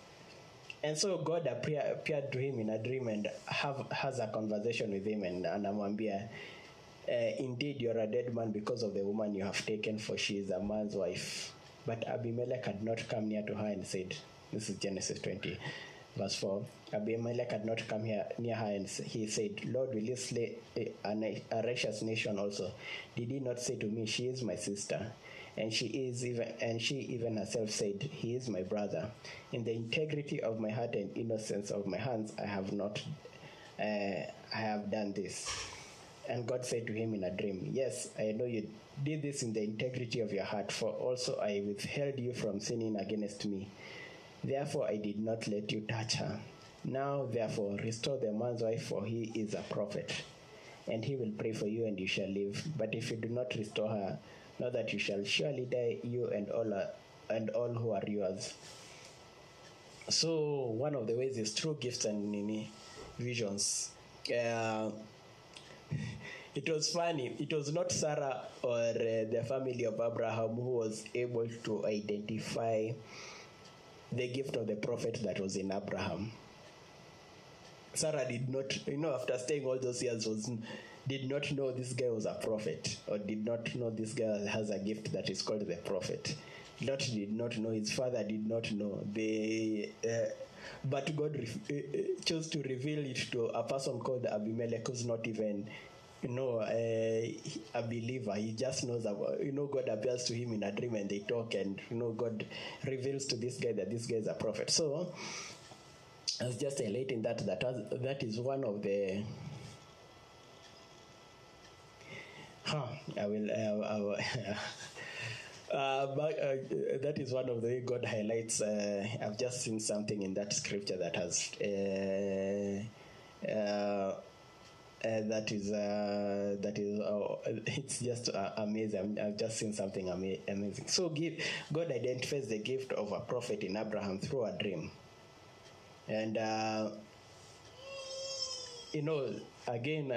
And so God appear, appeared to him in a dream and have, has a conversation with him and anamwambia, uh, indeed you're a dead man because of the woman you have taken for she is a man's wife. But Abimelech had not come near to her and said, this is Genesis 20, verse 4. Abimelech had not come here near her and he said, Lord, will you slay a, a, a righteous nation also? Did he not say to me, she is my sister? and she is even and she even herself said he is my brother in the integrity of my heart and innocence of my hands i have not uh, i have done this and god said to him in a dream yes i know you did this in the integrity of your heart for also i withheld you from sinning against me therefore i did not let you touch her now therefore restore the man's wife for he is a prophet and he will pray for you and you shall live but if you do not restore her Know that you shall surely die, you and all are, and all who are yours. So one of the ways is through gifts and visions. Uh, it was funny. It was not Sarah or uh, the family of Abraham who was able to identify the gift of the prophet that was in Abraham. Sarah did not, you know, after staying all those years, was did not know this guy was a prophet or did not know this guy has a gift that is called the prophet. Lot did not know, his father did not know. They, uh, but God re- uh, chose to reveal it to a person called Abimelech who's not even you know, uh, a believer. He just knows about, you know, God appears to him in a dream and they talk, and, you know, God reveals to this guy that this guy is a prophet. So, I was just relating that, that, that is one of the Huh, I will. Uh, I will uh, but, uh, that is one of the God highlights. Uh, I've just seen something in that scripture that has. Uh, uh, that is that is it's just amazing. I've just seen something ama- amazing. So, give, God identifies the gift of a prophet in Abraham through a dream, and you know, again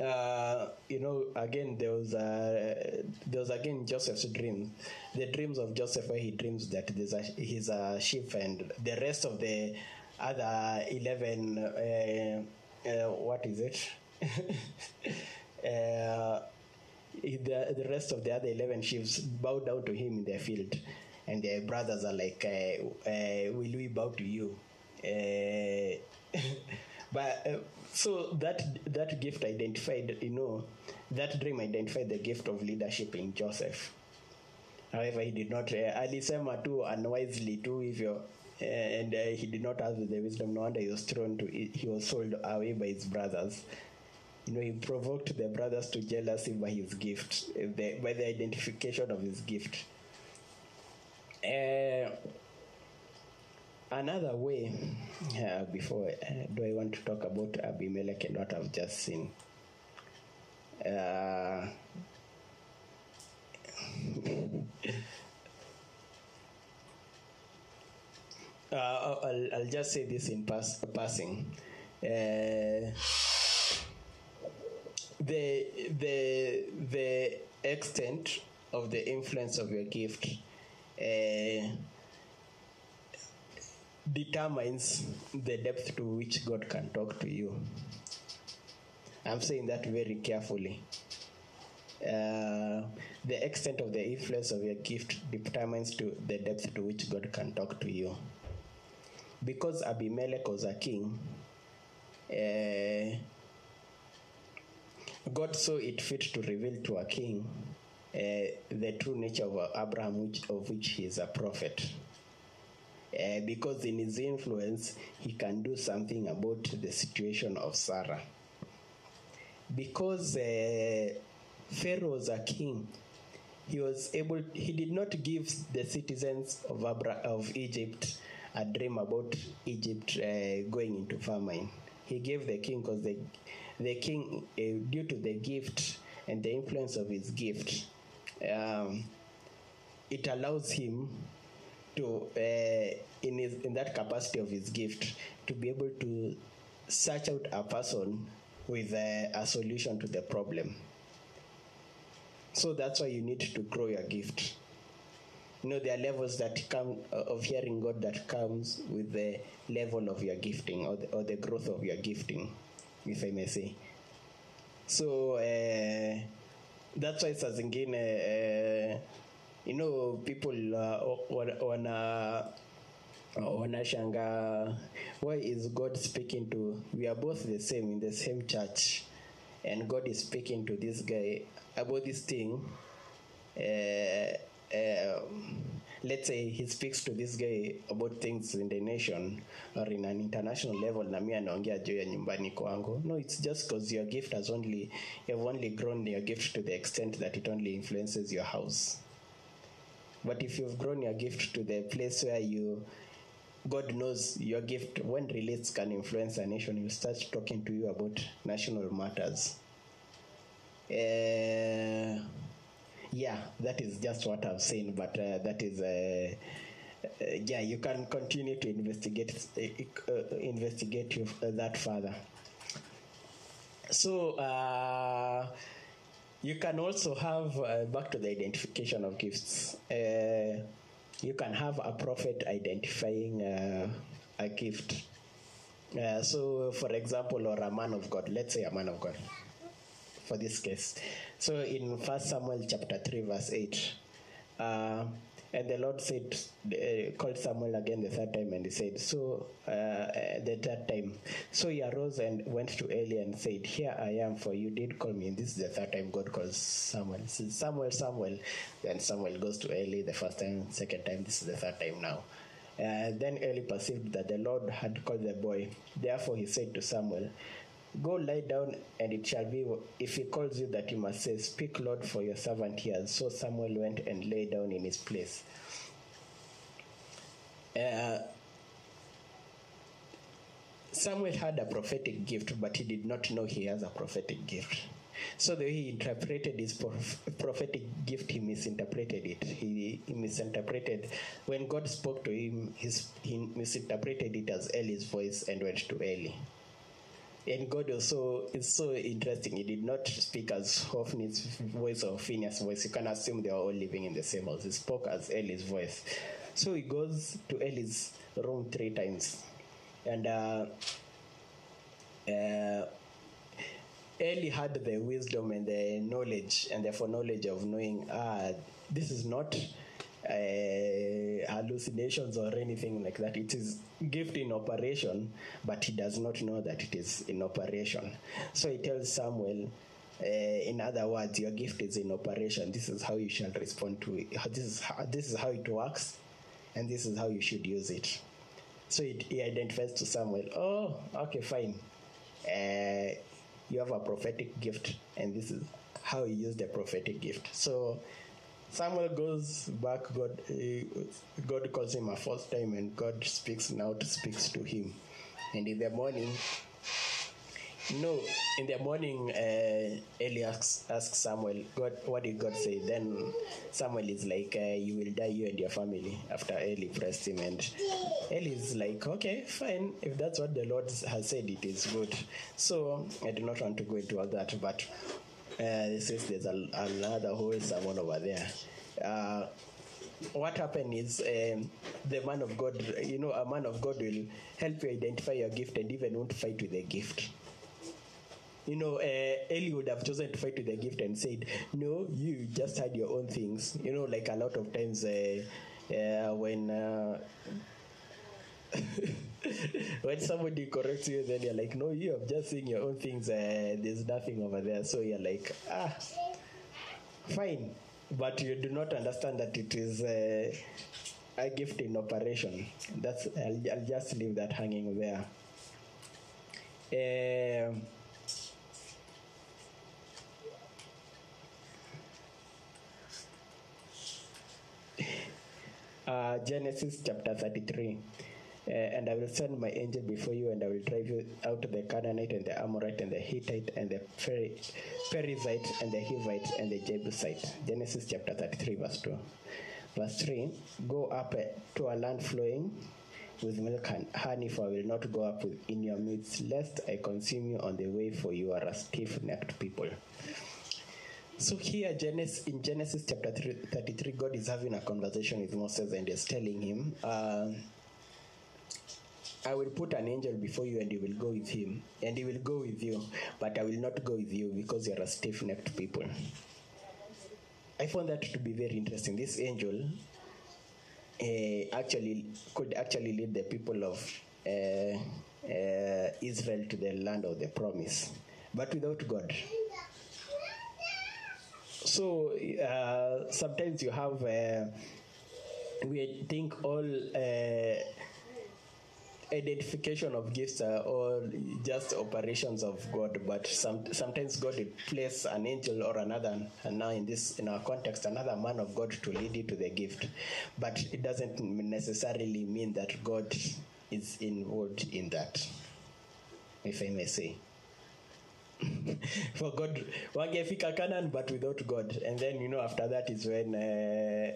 uh, you know, again there was uh, there was again Joseph's dream, the dreams of Joseph where he dreams that there's a, he's a sheep and the rest of the other eleven, uh, uh what is it? Uh, the, the rest of the other 11 sheep bow down to him in their field and their brothers are like will we bow to you but so that that gift identified, you know, that dream identified the gift of leadership in Joseph. However, he did not. Uh, alisema tu unwisely tu hivyo uh, and uh, he did not have the wisdom. No wonder he was thrown to. He was sold away by his brothers. You know, he provoked the brothers to jealousy by his gift, uh, the, by the identification of his gift. Uh, another way uh, before uh, do i want to talk about abimelech and what i've just seen uh, uh, I'll, I'll, just say this in pass, passing. Uh, the the the extent of the influence of your gift uh, determines the depth to which God can talk to you. I'm saying that very carefully. Uh, the extent of the influence of your gift determines to the depth to which God can talk to you. Because Abimelech was a king, uh, God saw it fit to reveal to a king uh, the true nature of Abraham, which, of which he is a prophet. Uh, because in his influence, he can do something about the situation of Sarah. Because uh, Pharaoh was a king, he was able. He did not give the citizens of Abra- of Egypt a dream about Egypt uh, going into famine. He gave the king because the the king, uh, due to the gift and the influence of his gift, um, it allows him to uh, in his in that capacity of his gift to be able to search out a person with a, a solution to the problem So that's why you need to grow your gift. You know, there are levels that come uh, of hearing God that comes with the level of your gifting or the, or the growth of your gifting, if I may say. So uh, that's why saa uh, you know people uh, wana- wana wanashanga why is god speaking to we are both the same in the same church and god is speaking to this guy about this thing. Uh, uh, let's say he speaks to this guy about things in the nation or in an international level na anaongea juu ya nyumbani kwangu. No it's just because your gift has only you have only grown your gift to the extent that it only influences your house but if you've grown your gift to the place where you God knows your gift when released can influence a nation, he'll start talking to you about national matters. Uh, yeah, that is just what I've seen, but uh, that is. Uh, uh, yeah, you can continue to investigate uh, uh, investigate that further. So you can also have uh, back to the identification of gifts. Uh, you can have a prophet identifying uh, a gift. Uh, so, for example, or a man of God. Let's say a man of God. For this case, so in First Samuel chapter three, verse eight. And the Lord said, uh, called Samuel again the third time, and he said, So, uh, the third time. So he arose and went to Eli and said, Here I am, for you did call me. And this is the third time God calls Samuel. Says, Samuel, Samuel. Then Samuel goes to Eli the first time, second time, this is the third time now. Uh, then Eli perceived that the Lord had called the boy. Therefore he said to Samuel, Go lie down, and it shall be, if he calls you, that you must say, Speak, Lord, for your servant hears. So Samuel went and lay down in his place. Uh, Samuel had a prophetic gift, but he did not know he has a prophetic gift. So the way he interpreted his prophetic gift, he misinterpreted it. He, he misinterpreted when God spoke to him. His, he misinterpreted it as Eli's voice and went to Eli. And God also is so interesting. He did not speak as Hophni's voice or Phinehas' voice. You can assume they were all living in the same house. He spoke as Eli's voice. So he goes to Eli's room three times. And uh, uh, Eli had the wisdom and the knowledge and the foreknowledge of knowing, ah, this is not uh, hallucinations or anything like that. It is gift in operation, but he does not know that it is in operation. So he tells Samuel, uh, in other words, your gift is in operation. This is how you shall respond to it. This is how, this is how it works, and this is how you should use it. So it, he identifies to Samuel. Oh, okay, fine. Uh, you have a prophetic gift, and this is how you use the prophetic gift. So Samuel goes back. God, uh, God calls him a fourth time, and God speaks now to speaks to him. And in the morning, no, in the morning, uh, Eli asks, asks Samuel, God, what did God say? Then Samuel is like, uh, you will die, you and your family, after Eli pressed him. And Eli is like, okay, fine. If that's what the Lord has said, it is good. So I do not want to go into all that, but uh, says there's a, another whole someone over there. Uh, what happened is um, the man of God, you know, a man of God will help you identify your gift and even won't fight with the gift you know, uh, Eli would have chosen to fight with the gift and said, "No, you just had your own things." You know, like a lot of times uh, uh, when when somebody corrects you, then you're like, "No, you have just seen your own things. Uh, there's nothing over there." So you're like, "Ah, fine," but you do not understand that it is. Uh, a gift in operation. That's I'll, I'll just leave that hanging there. Um, uh, Genesis chapter 33. Uh, and I will send my angel before you, and I will drive you out of the Canaanite, and the Amorite, and the Hittite, and the Peri- Perizzite, and the Hivite, and the Jebusite. Genesis chapter 33, verse 2. Verse 3 Go up uh, to a land flowing with milk and honey, for I will not go up in your midst, lest I consume you on the way, for you are a stiff necked people. So here, Genesis, in Genesis chapter 33, God is having a conversation with Moses and is telling him, uh, I will put an angel before you and he will go with him, and he will go with you, but I will not go with you because you are a stiff necked people. I found that to be very interesting. This angel uh, actually could actually lead the people of uh, uh, Israel to the land of the promise, but without God. So sometimes you have, we think all identification of gifts are all just operations of God, but some, sometimes God will place an angel or another, and now in this in our context, another man of God to lead you to the gift. But it doesn't necessarily mean that God is involved in that, if I may say. For God, wangefika Canaan, but without God, and then you know after that is when. Uh,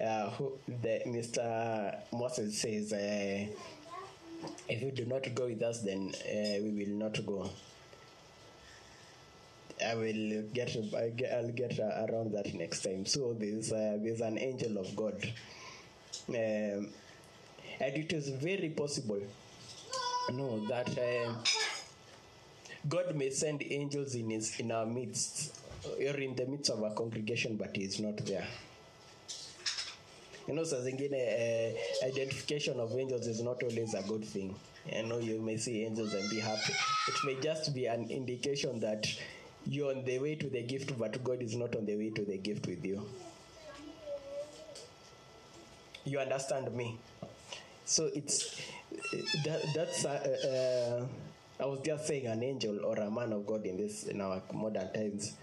uh, who, the, Mr. Moses says, uh, if you do not go with us, then uh, we will not go. I will get, I'll get around that next time. So there's uh, there's an angel of God, um, and it is very possible, no, that uh, God may send angels in his in our midst or in the midst of our congregation, but He is not there. You know, saa zingine uh, identification of angels is not always a good thing. You know, you may see angels and be happy. It may just be an indication that you're on the way to the gift, but God is not on the way to the gift with you. You understand me? So it's that, that's uh, uh, I was just saying an angel or a man of God in this in our modern times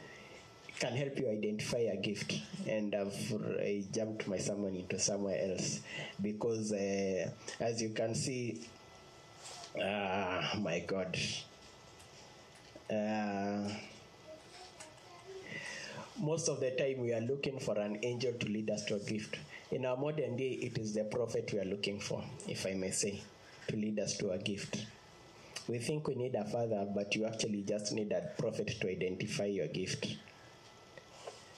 can help you identify a gift and I've I jumped my sermon into somewhere else. Because uh, as you can see ah my god. Uh, most of the time we are looking for an angel to lead us to a gift. In our modern day it is the prophet we are looking for if i may say to lead us to a gift. We think we need a father but you actually just need a prophet to identify your gift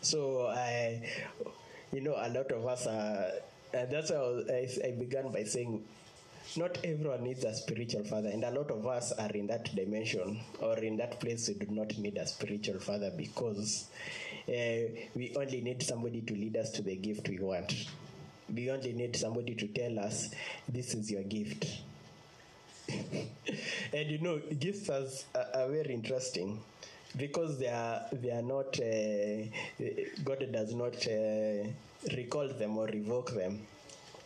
so I, you know, a lot of us are, and that's why I, was, I, I began by saying, not everyone needs a spiritual father, and a lot of us are in that dimension or in that place. We do not need a spiritual father because uh, we only need somebody to lead us to the gift we want. We only need somebody to tell us, "This is your gift." and you know, gifts are, are very interesting because they are they are not uh, God does not uh, recall them or revoke them.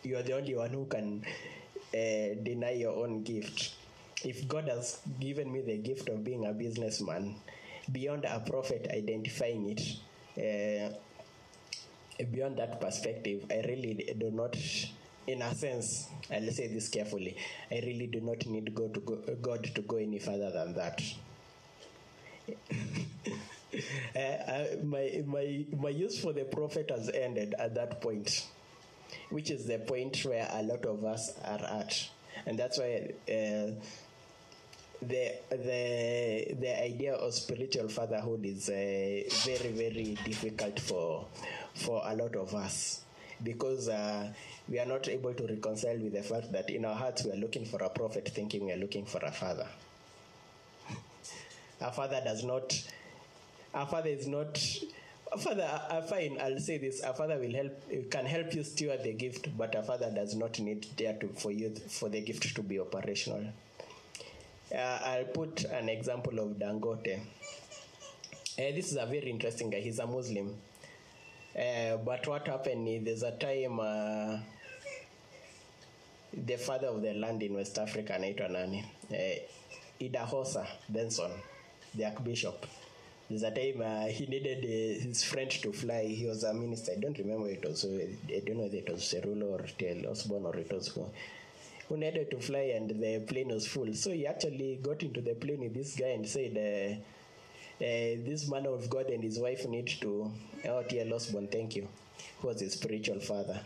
You are the only one who can uh, deny your own gift. If God has given me the gift of being a businessman, beyond a prophet identifying it, uh, beyond that perspective, I really do not. In a sense, I'll say this carefully. I really do not need God to go, God to go any further than that uh, uh, my, my, my use for the prophet has ended at that point, which is the point where a lot of us are at. And that's why uh, the, the, the idea of spiritual fatherhood is uh, very, very difficult for, for a lot of us because uh, we are not able to reconcile with the fact that in our hearts we are looking for a prophet thinking we are looking for a father. Our father does not. Our father is not. Our father, uh, fine. I'll say this. Our father will help. Can help you steward the gift, but our father does not need there to for you for the gift to be operational. Uh, I'll put an example of Dangote. Uh, this is a very interesting guy. He's a Muslim. Uh, but what happened is there's a time uh, the father of the land in West Africa anaitwa nani? Uh, Idahosa Benson the archbishop. There's a time uh, he needed uh, his friend to fly. He was a minister. I don't remember it was. Uh, I don't know if it was Cerulo or T.L. Osborn or it was who. Needed to fly and the plane was full. So he actually got into the plane with this guy and said, uh, uh, "This man of God and his wife need to." Oh, T.L. Osborn, thank you. Who was his spiritual father?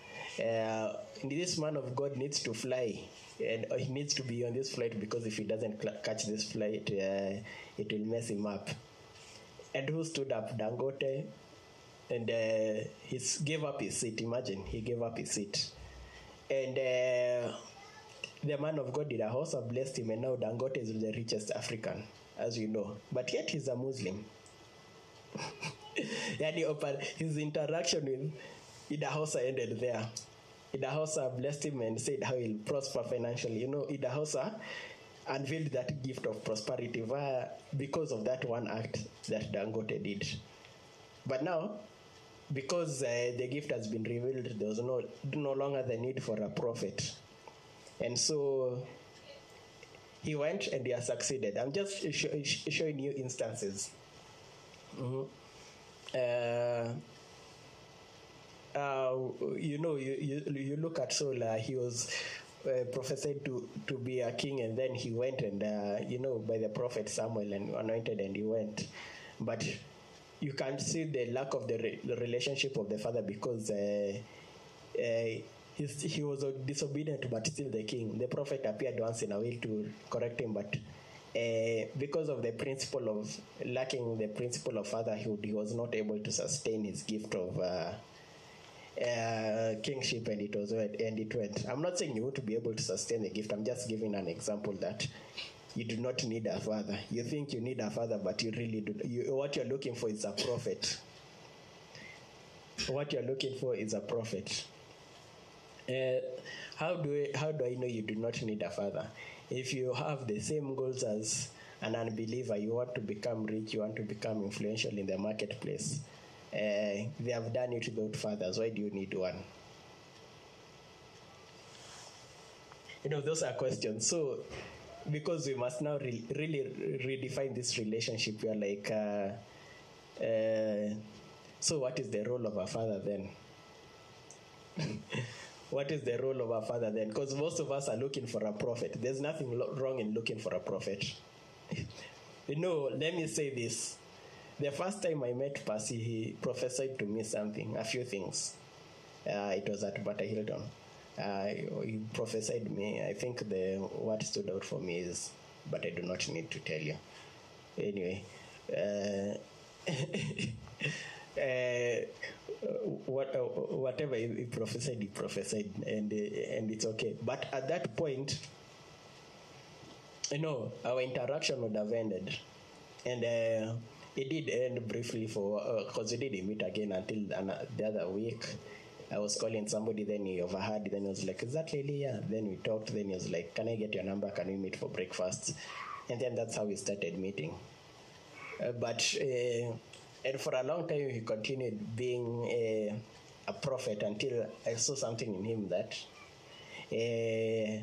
Uh, this man of God needs to fly and he needs to be on this flight because if he doesn't cl- catch this flight, uh, it will mess him up. and who stood up? Dangote, and uh, he gave up his seat. Imagine he gave up his seat, and uh, the man of God Idahosa blessed him, and now Dangote is the richest African, as you know. But yet he's a Muslim. yani his interaction with Idahosa ended there. Idahosa blessed him and said how he'll prosper financially. You know, Idahosa unveiled that gift of prosperity via because of that one act that Dangote did. But now, because uh, the gift has been revealed, there was no no longer the need for a prophet, and so he went and he has succeeded. I'm just sh- sh- showing you instances. Mhm. Uh, uh, you know, you, you, you look at uh, he was uh, prophesied to, to be a king, and then he went and, uh, you know, by the prophet Samuel and anointed, and he went. But you can see the lack of the, re- the relationship of the father because uh, uh, he was disobedient, but still the king. The prophet appeared once in a while to correct him, but uh, because of the principle of lacking the principle of fatherhood, he was not able to sustain his gift of uh, uh, kingship, and it was and it went. I'm not saying you want to be able to sustain the gift. I'm just giving an example that you do not need a father. You think you need a father, but you really do. You, what you're looking for is a prophet. What you're looking for is a prophet. Uh, how do how do I know you do not need a father? If you have the same goals as an unbeliever, you want to become rich, you want to become influential in the marketplace. Uh, they have done it without fathers. Why do you need one? You know, those are questions. So, because we must now re- really redefine this relationship, we are like, uh, uh, so what is the role of a father then? what is the role of a father then? Because most of us are looking for a prophet. There's nothing lo- wrong in looking for a prophet. you know, let me say this. The first time I met Percy, he prophesied to me something, a few things. Uh, it was at Bata Hilton. Uh, he prophesied me. I think the what stood out for me is, but I do not need to tell you. Anyway, uh, uh, what, uh, whatever he he prophesied, he prophesied, and and it's okay. But at that point, you know, our interaction would have ended, and uh, it did end briefly for because we didn't meet again until the other week. I was calling somebody, then he overheard, then he was like, Is that Lily? Yeah. Then we talked, then he was like, Can I get your number? Can we meet for breakfast? And then that's how we started meeting. Uh, but uh, and for a long time he continued being a, a prophet until I saw something in him that uh,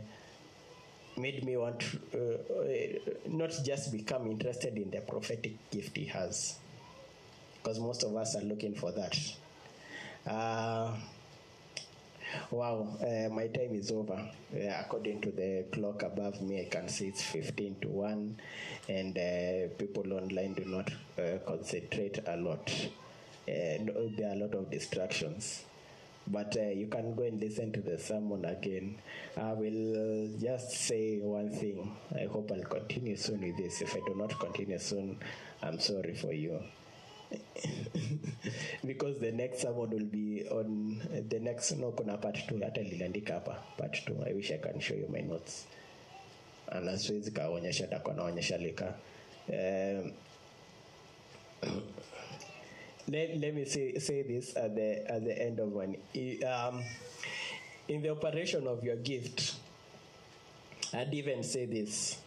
made me want uh, uh, not just become interested in the prophetic gift he has, because most of us are looking for that. Uh, Wow, uh, my time is over. According to the clock above me, I can see it's 15 to 1, and uh, people online do not uh, concentrate a lot. There are a lot of distractions. But uh, you can go and listen to the sermon again. I will just say one thing. I hope I'll continue soon with this. If I do not continue soon, I'm sorry for you because the next sermon will be on the next no kuna part 2 hata niliandika hapa part 2 i wish i can show you my notes na siwezi kaonyesha takuwa naonyesha lika um, let, let me say, say this at the at the end of one um, in the operation of your gift i'd even say this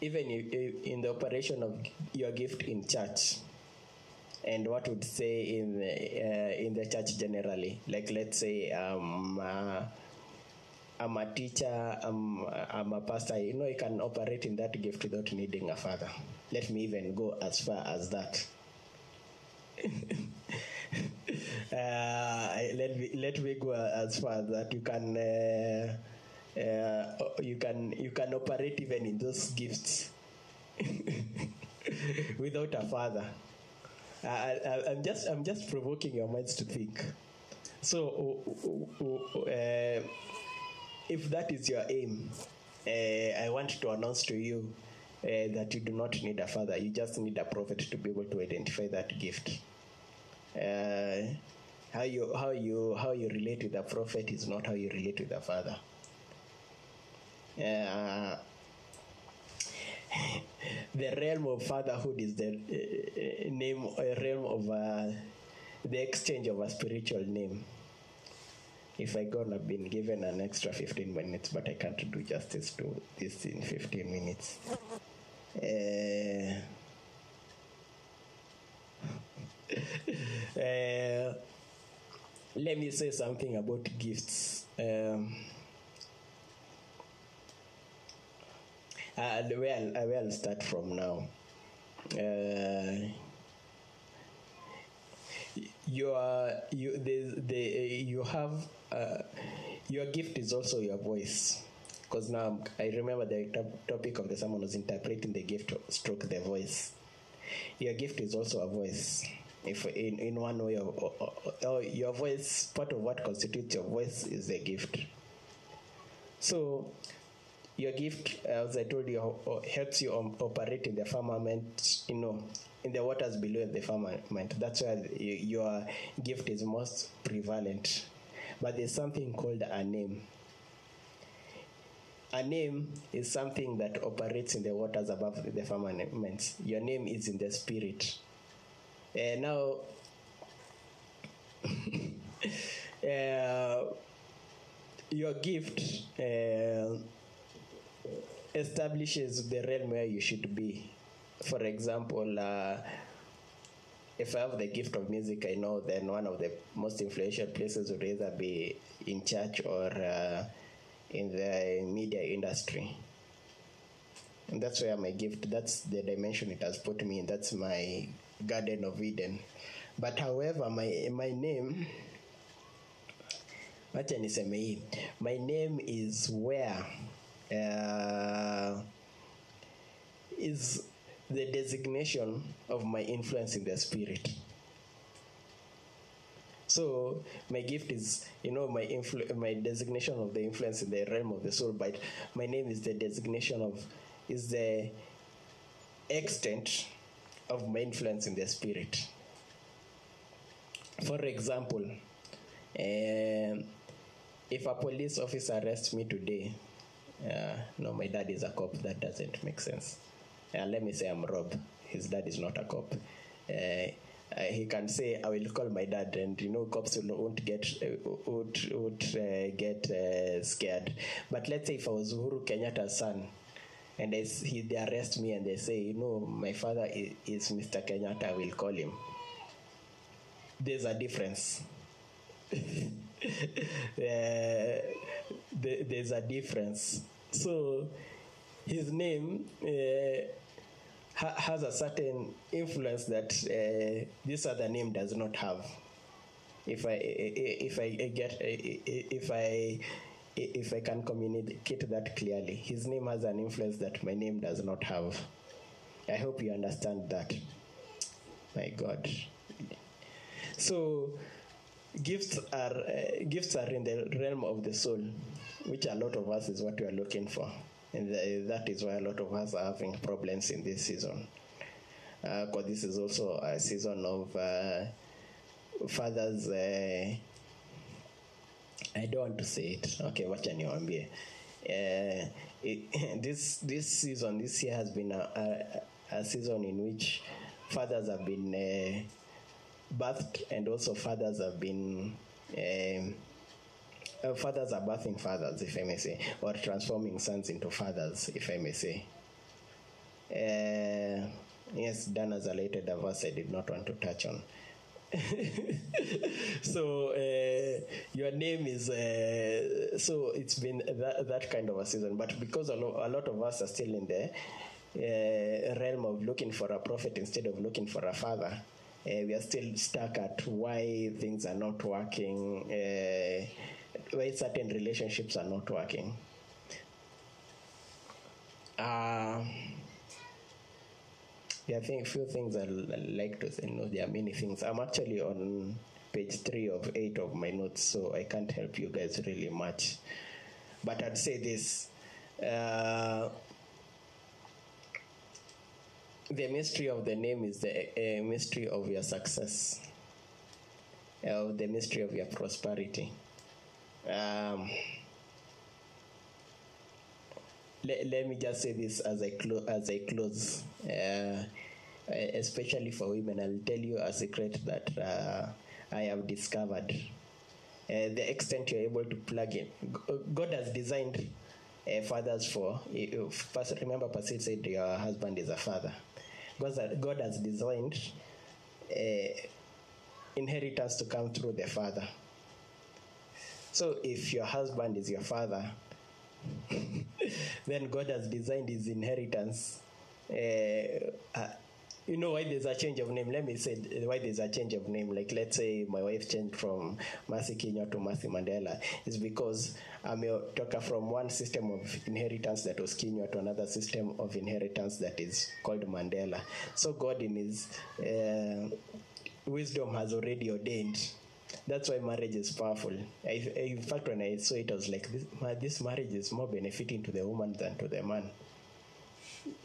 even in the operation of your gift in church and what would say in the, uh, in the church generally like let's say um, uh, I'm a teacher, I'm, I'm a pastor, you know, you can operate in that gift without needing a father. Let me even go as far as that. uh, let me let me go as far as that you can uh, uh, you can you can operate even in those gifts without a father. I, I'm just I'm just provoking your minds to think. So, uh, if that is your aim, uh, I want to announce to you that you do not need a father. You just need a prophet to be able to identify that gift. Uh, how you how you how you relate with the prophet is not how you relate with the father. Uh, the realm of fatherhood is the uh, name uh, realm of uh, the exchange of a spiritual name. If I gonna been given an extra 15 minutes, but I can't do justice to this in 15 minutes. Uh, let me say something about gifts. Um, uh, where, I'll, where I'll start from now. Uh, you are you the, the you have uh, your gift is also your voice because now I remember the top- topic of the sermon was interpreting the gift stroke the voice. Your gift is also a voice. If in, in one way or, or, or- your voice, part of what constitutes your voice is the gift. So your gift, as I told you, helps you operate in the firmament, you know, in the waters below the firmament. That's where your gift is most prevalent. But there's something called a name. A name is something that operates in the waters above the firmament. Your name is in the spirit. Uh, now, uh, your gift uh, establishes the realm where you should be. For example, uh, if I have the gift of music, I know then one of the most influential places would either be in church or uh, in the media industry. And that's where my gift, that's the dimension it has put me in. That's my Garden of Eden. But however, my, my name, wacha niseme hii my name is where uh, is the designation of my influence in the spirit so my gift is you know my influ- my designation of the influence in the realm of the soul but my name is the designation of is the extent of my influence in their spirit for example um, if a police officer arrests me today, uh, no, my dad is a cop. That doesn't make sense. Uh, let me say I'm Rob. His dad is not a cop. Uh, uh, he can say, "I will call my dad," and you know, cops will, won't get uh, won't, won't uh, get uh, scared. But let's say if I was Uhuru Kenyatta's son, and they, he, they arrest me and they say, "You know, my father is, is Mr. Kenyatta," I will call him. There's a difference. the- there's a difference. So his name uh, ha- has a certain influence that uh, this other name does not have. If I eh, if I get if I if I can communicate that clearly, his name has an influence that my name does not have. I hope you understand that. My God. So gifts are uh, gifts are in the realm of the soul, which a lot of us is what we are looking for, and th- that is why a lot of us are having problems in this season. Because this is also a season of uh, fathers. I don't want to say it. Okay, wacha niwaambie. Uh, it, this this season, this year has been a, a, a season in which fathers have been uh, birthed, and also fathers have been. Uh, fathers are birthing fathers, if I may say, or transforming sons into fathers, if I may say. Uh, yes, Dan has a verse I did not want to touch on. so uh, your name is uh, so it's been that, that kind of a season but because a, lo- a lot of us are still in the uh, realm of looking for a prophet instead of looking for a father uh, we are still stuck at why things are not working uh, why certain relationships are not working. Uh, there are a few things I like to say. No, there are many things. I'm actually on page three of eight of my notes, so I can't help you guys really much. But I'd say this. Uh, the mystery of the name is the uh, mystery of your success, of the mystery of your prosperity. Um, let, let me just say this as I close. As I close, uh, especially for women, I'll tell you a secret that uh, I have discovered. Uh, the extent you're able to plug in, God has designed uh, fathers for. Pastor- remember, Pastor said your husband is a father. God, God has designed uh, inheritance to come through the father. So if your husband is your father, then God has designed his inheritance. Uh, uh, you know why there's a change of name? Let me say why there's a change of name. Like let's say my wife changed from Mercy Kenya to Mercy Mandela It's because I'm talker from one system of inheritance that was Kenya to another system of inheritance that is called Mandela. So God in his uh, wisdom has already ordained that's why marriage is powerful. I, in fact, when I saw it, I was like, this, this marriage is more benefiting to the woman than to the man.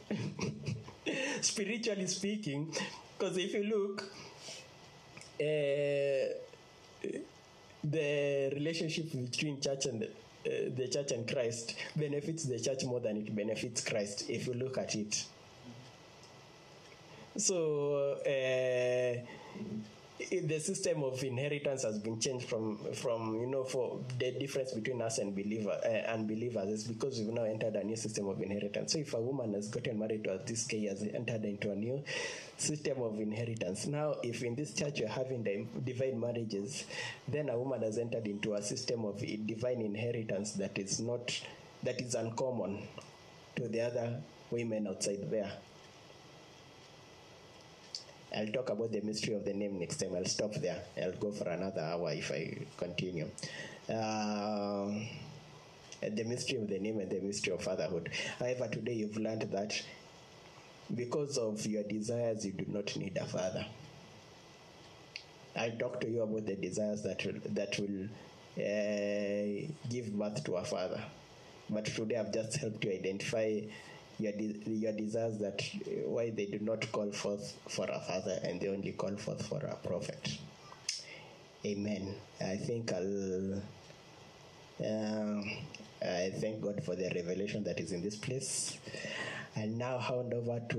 Spiritually speaking, because if you look, uh, the relationship between church and uh, the church and Christ benefits the church more than it benefits Christ. If you look at it, so. Uh, the system of inheritance has been changed from from you know for the difference between us and believer uh, unbelievers is because we've now entered a new system of inheritance. So if a woman has gotten married to us, this K has entered into a new system of inheritance. Now, if in this church you're having the divine marriages, then a woman has entered into a system of divine inheritance that is not that is uncommon to the other women outside there. I'll talk about the mystery of the name next time. I'll stop there. I'll go for another hour if I continue. Um, the mystery of the name and the mystery of fatherhood. However, today you've learned that because of your desires, you do not need a father. I'll talk to you about the desires that will, that will uh, give birth to a father. But today I've just helped you identify your, de- your desires that uh, why they do not call forth for a father and they only call forth for a prophet. Amen. I think I'll. Um, I thank God for the revelation that is in this place. And now hand over to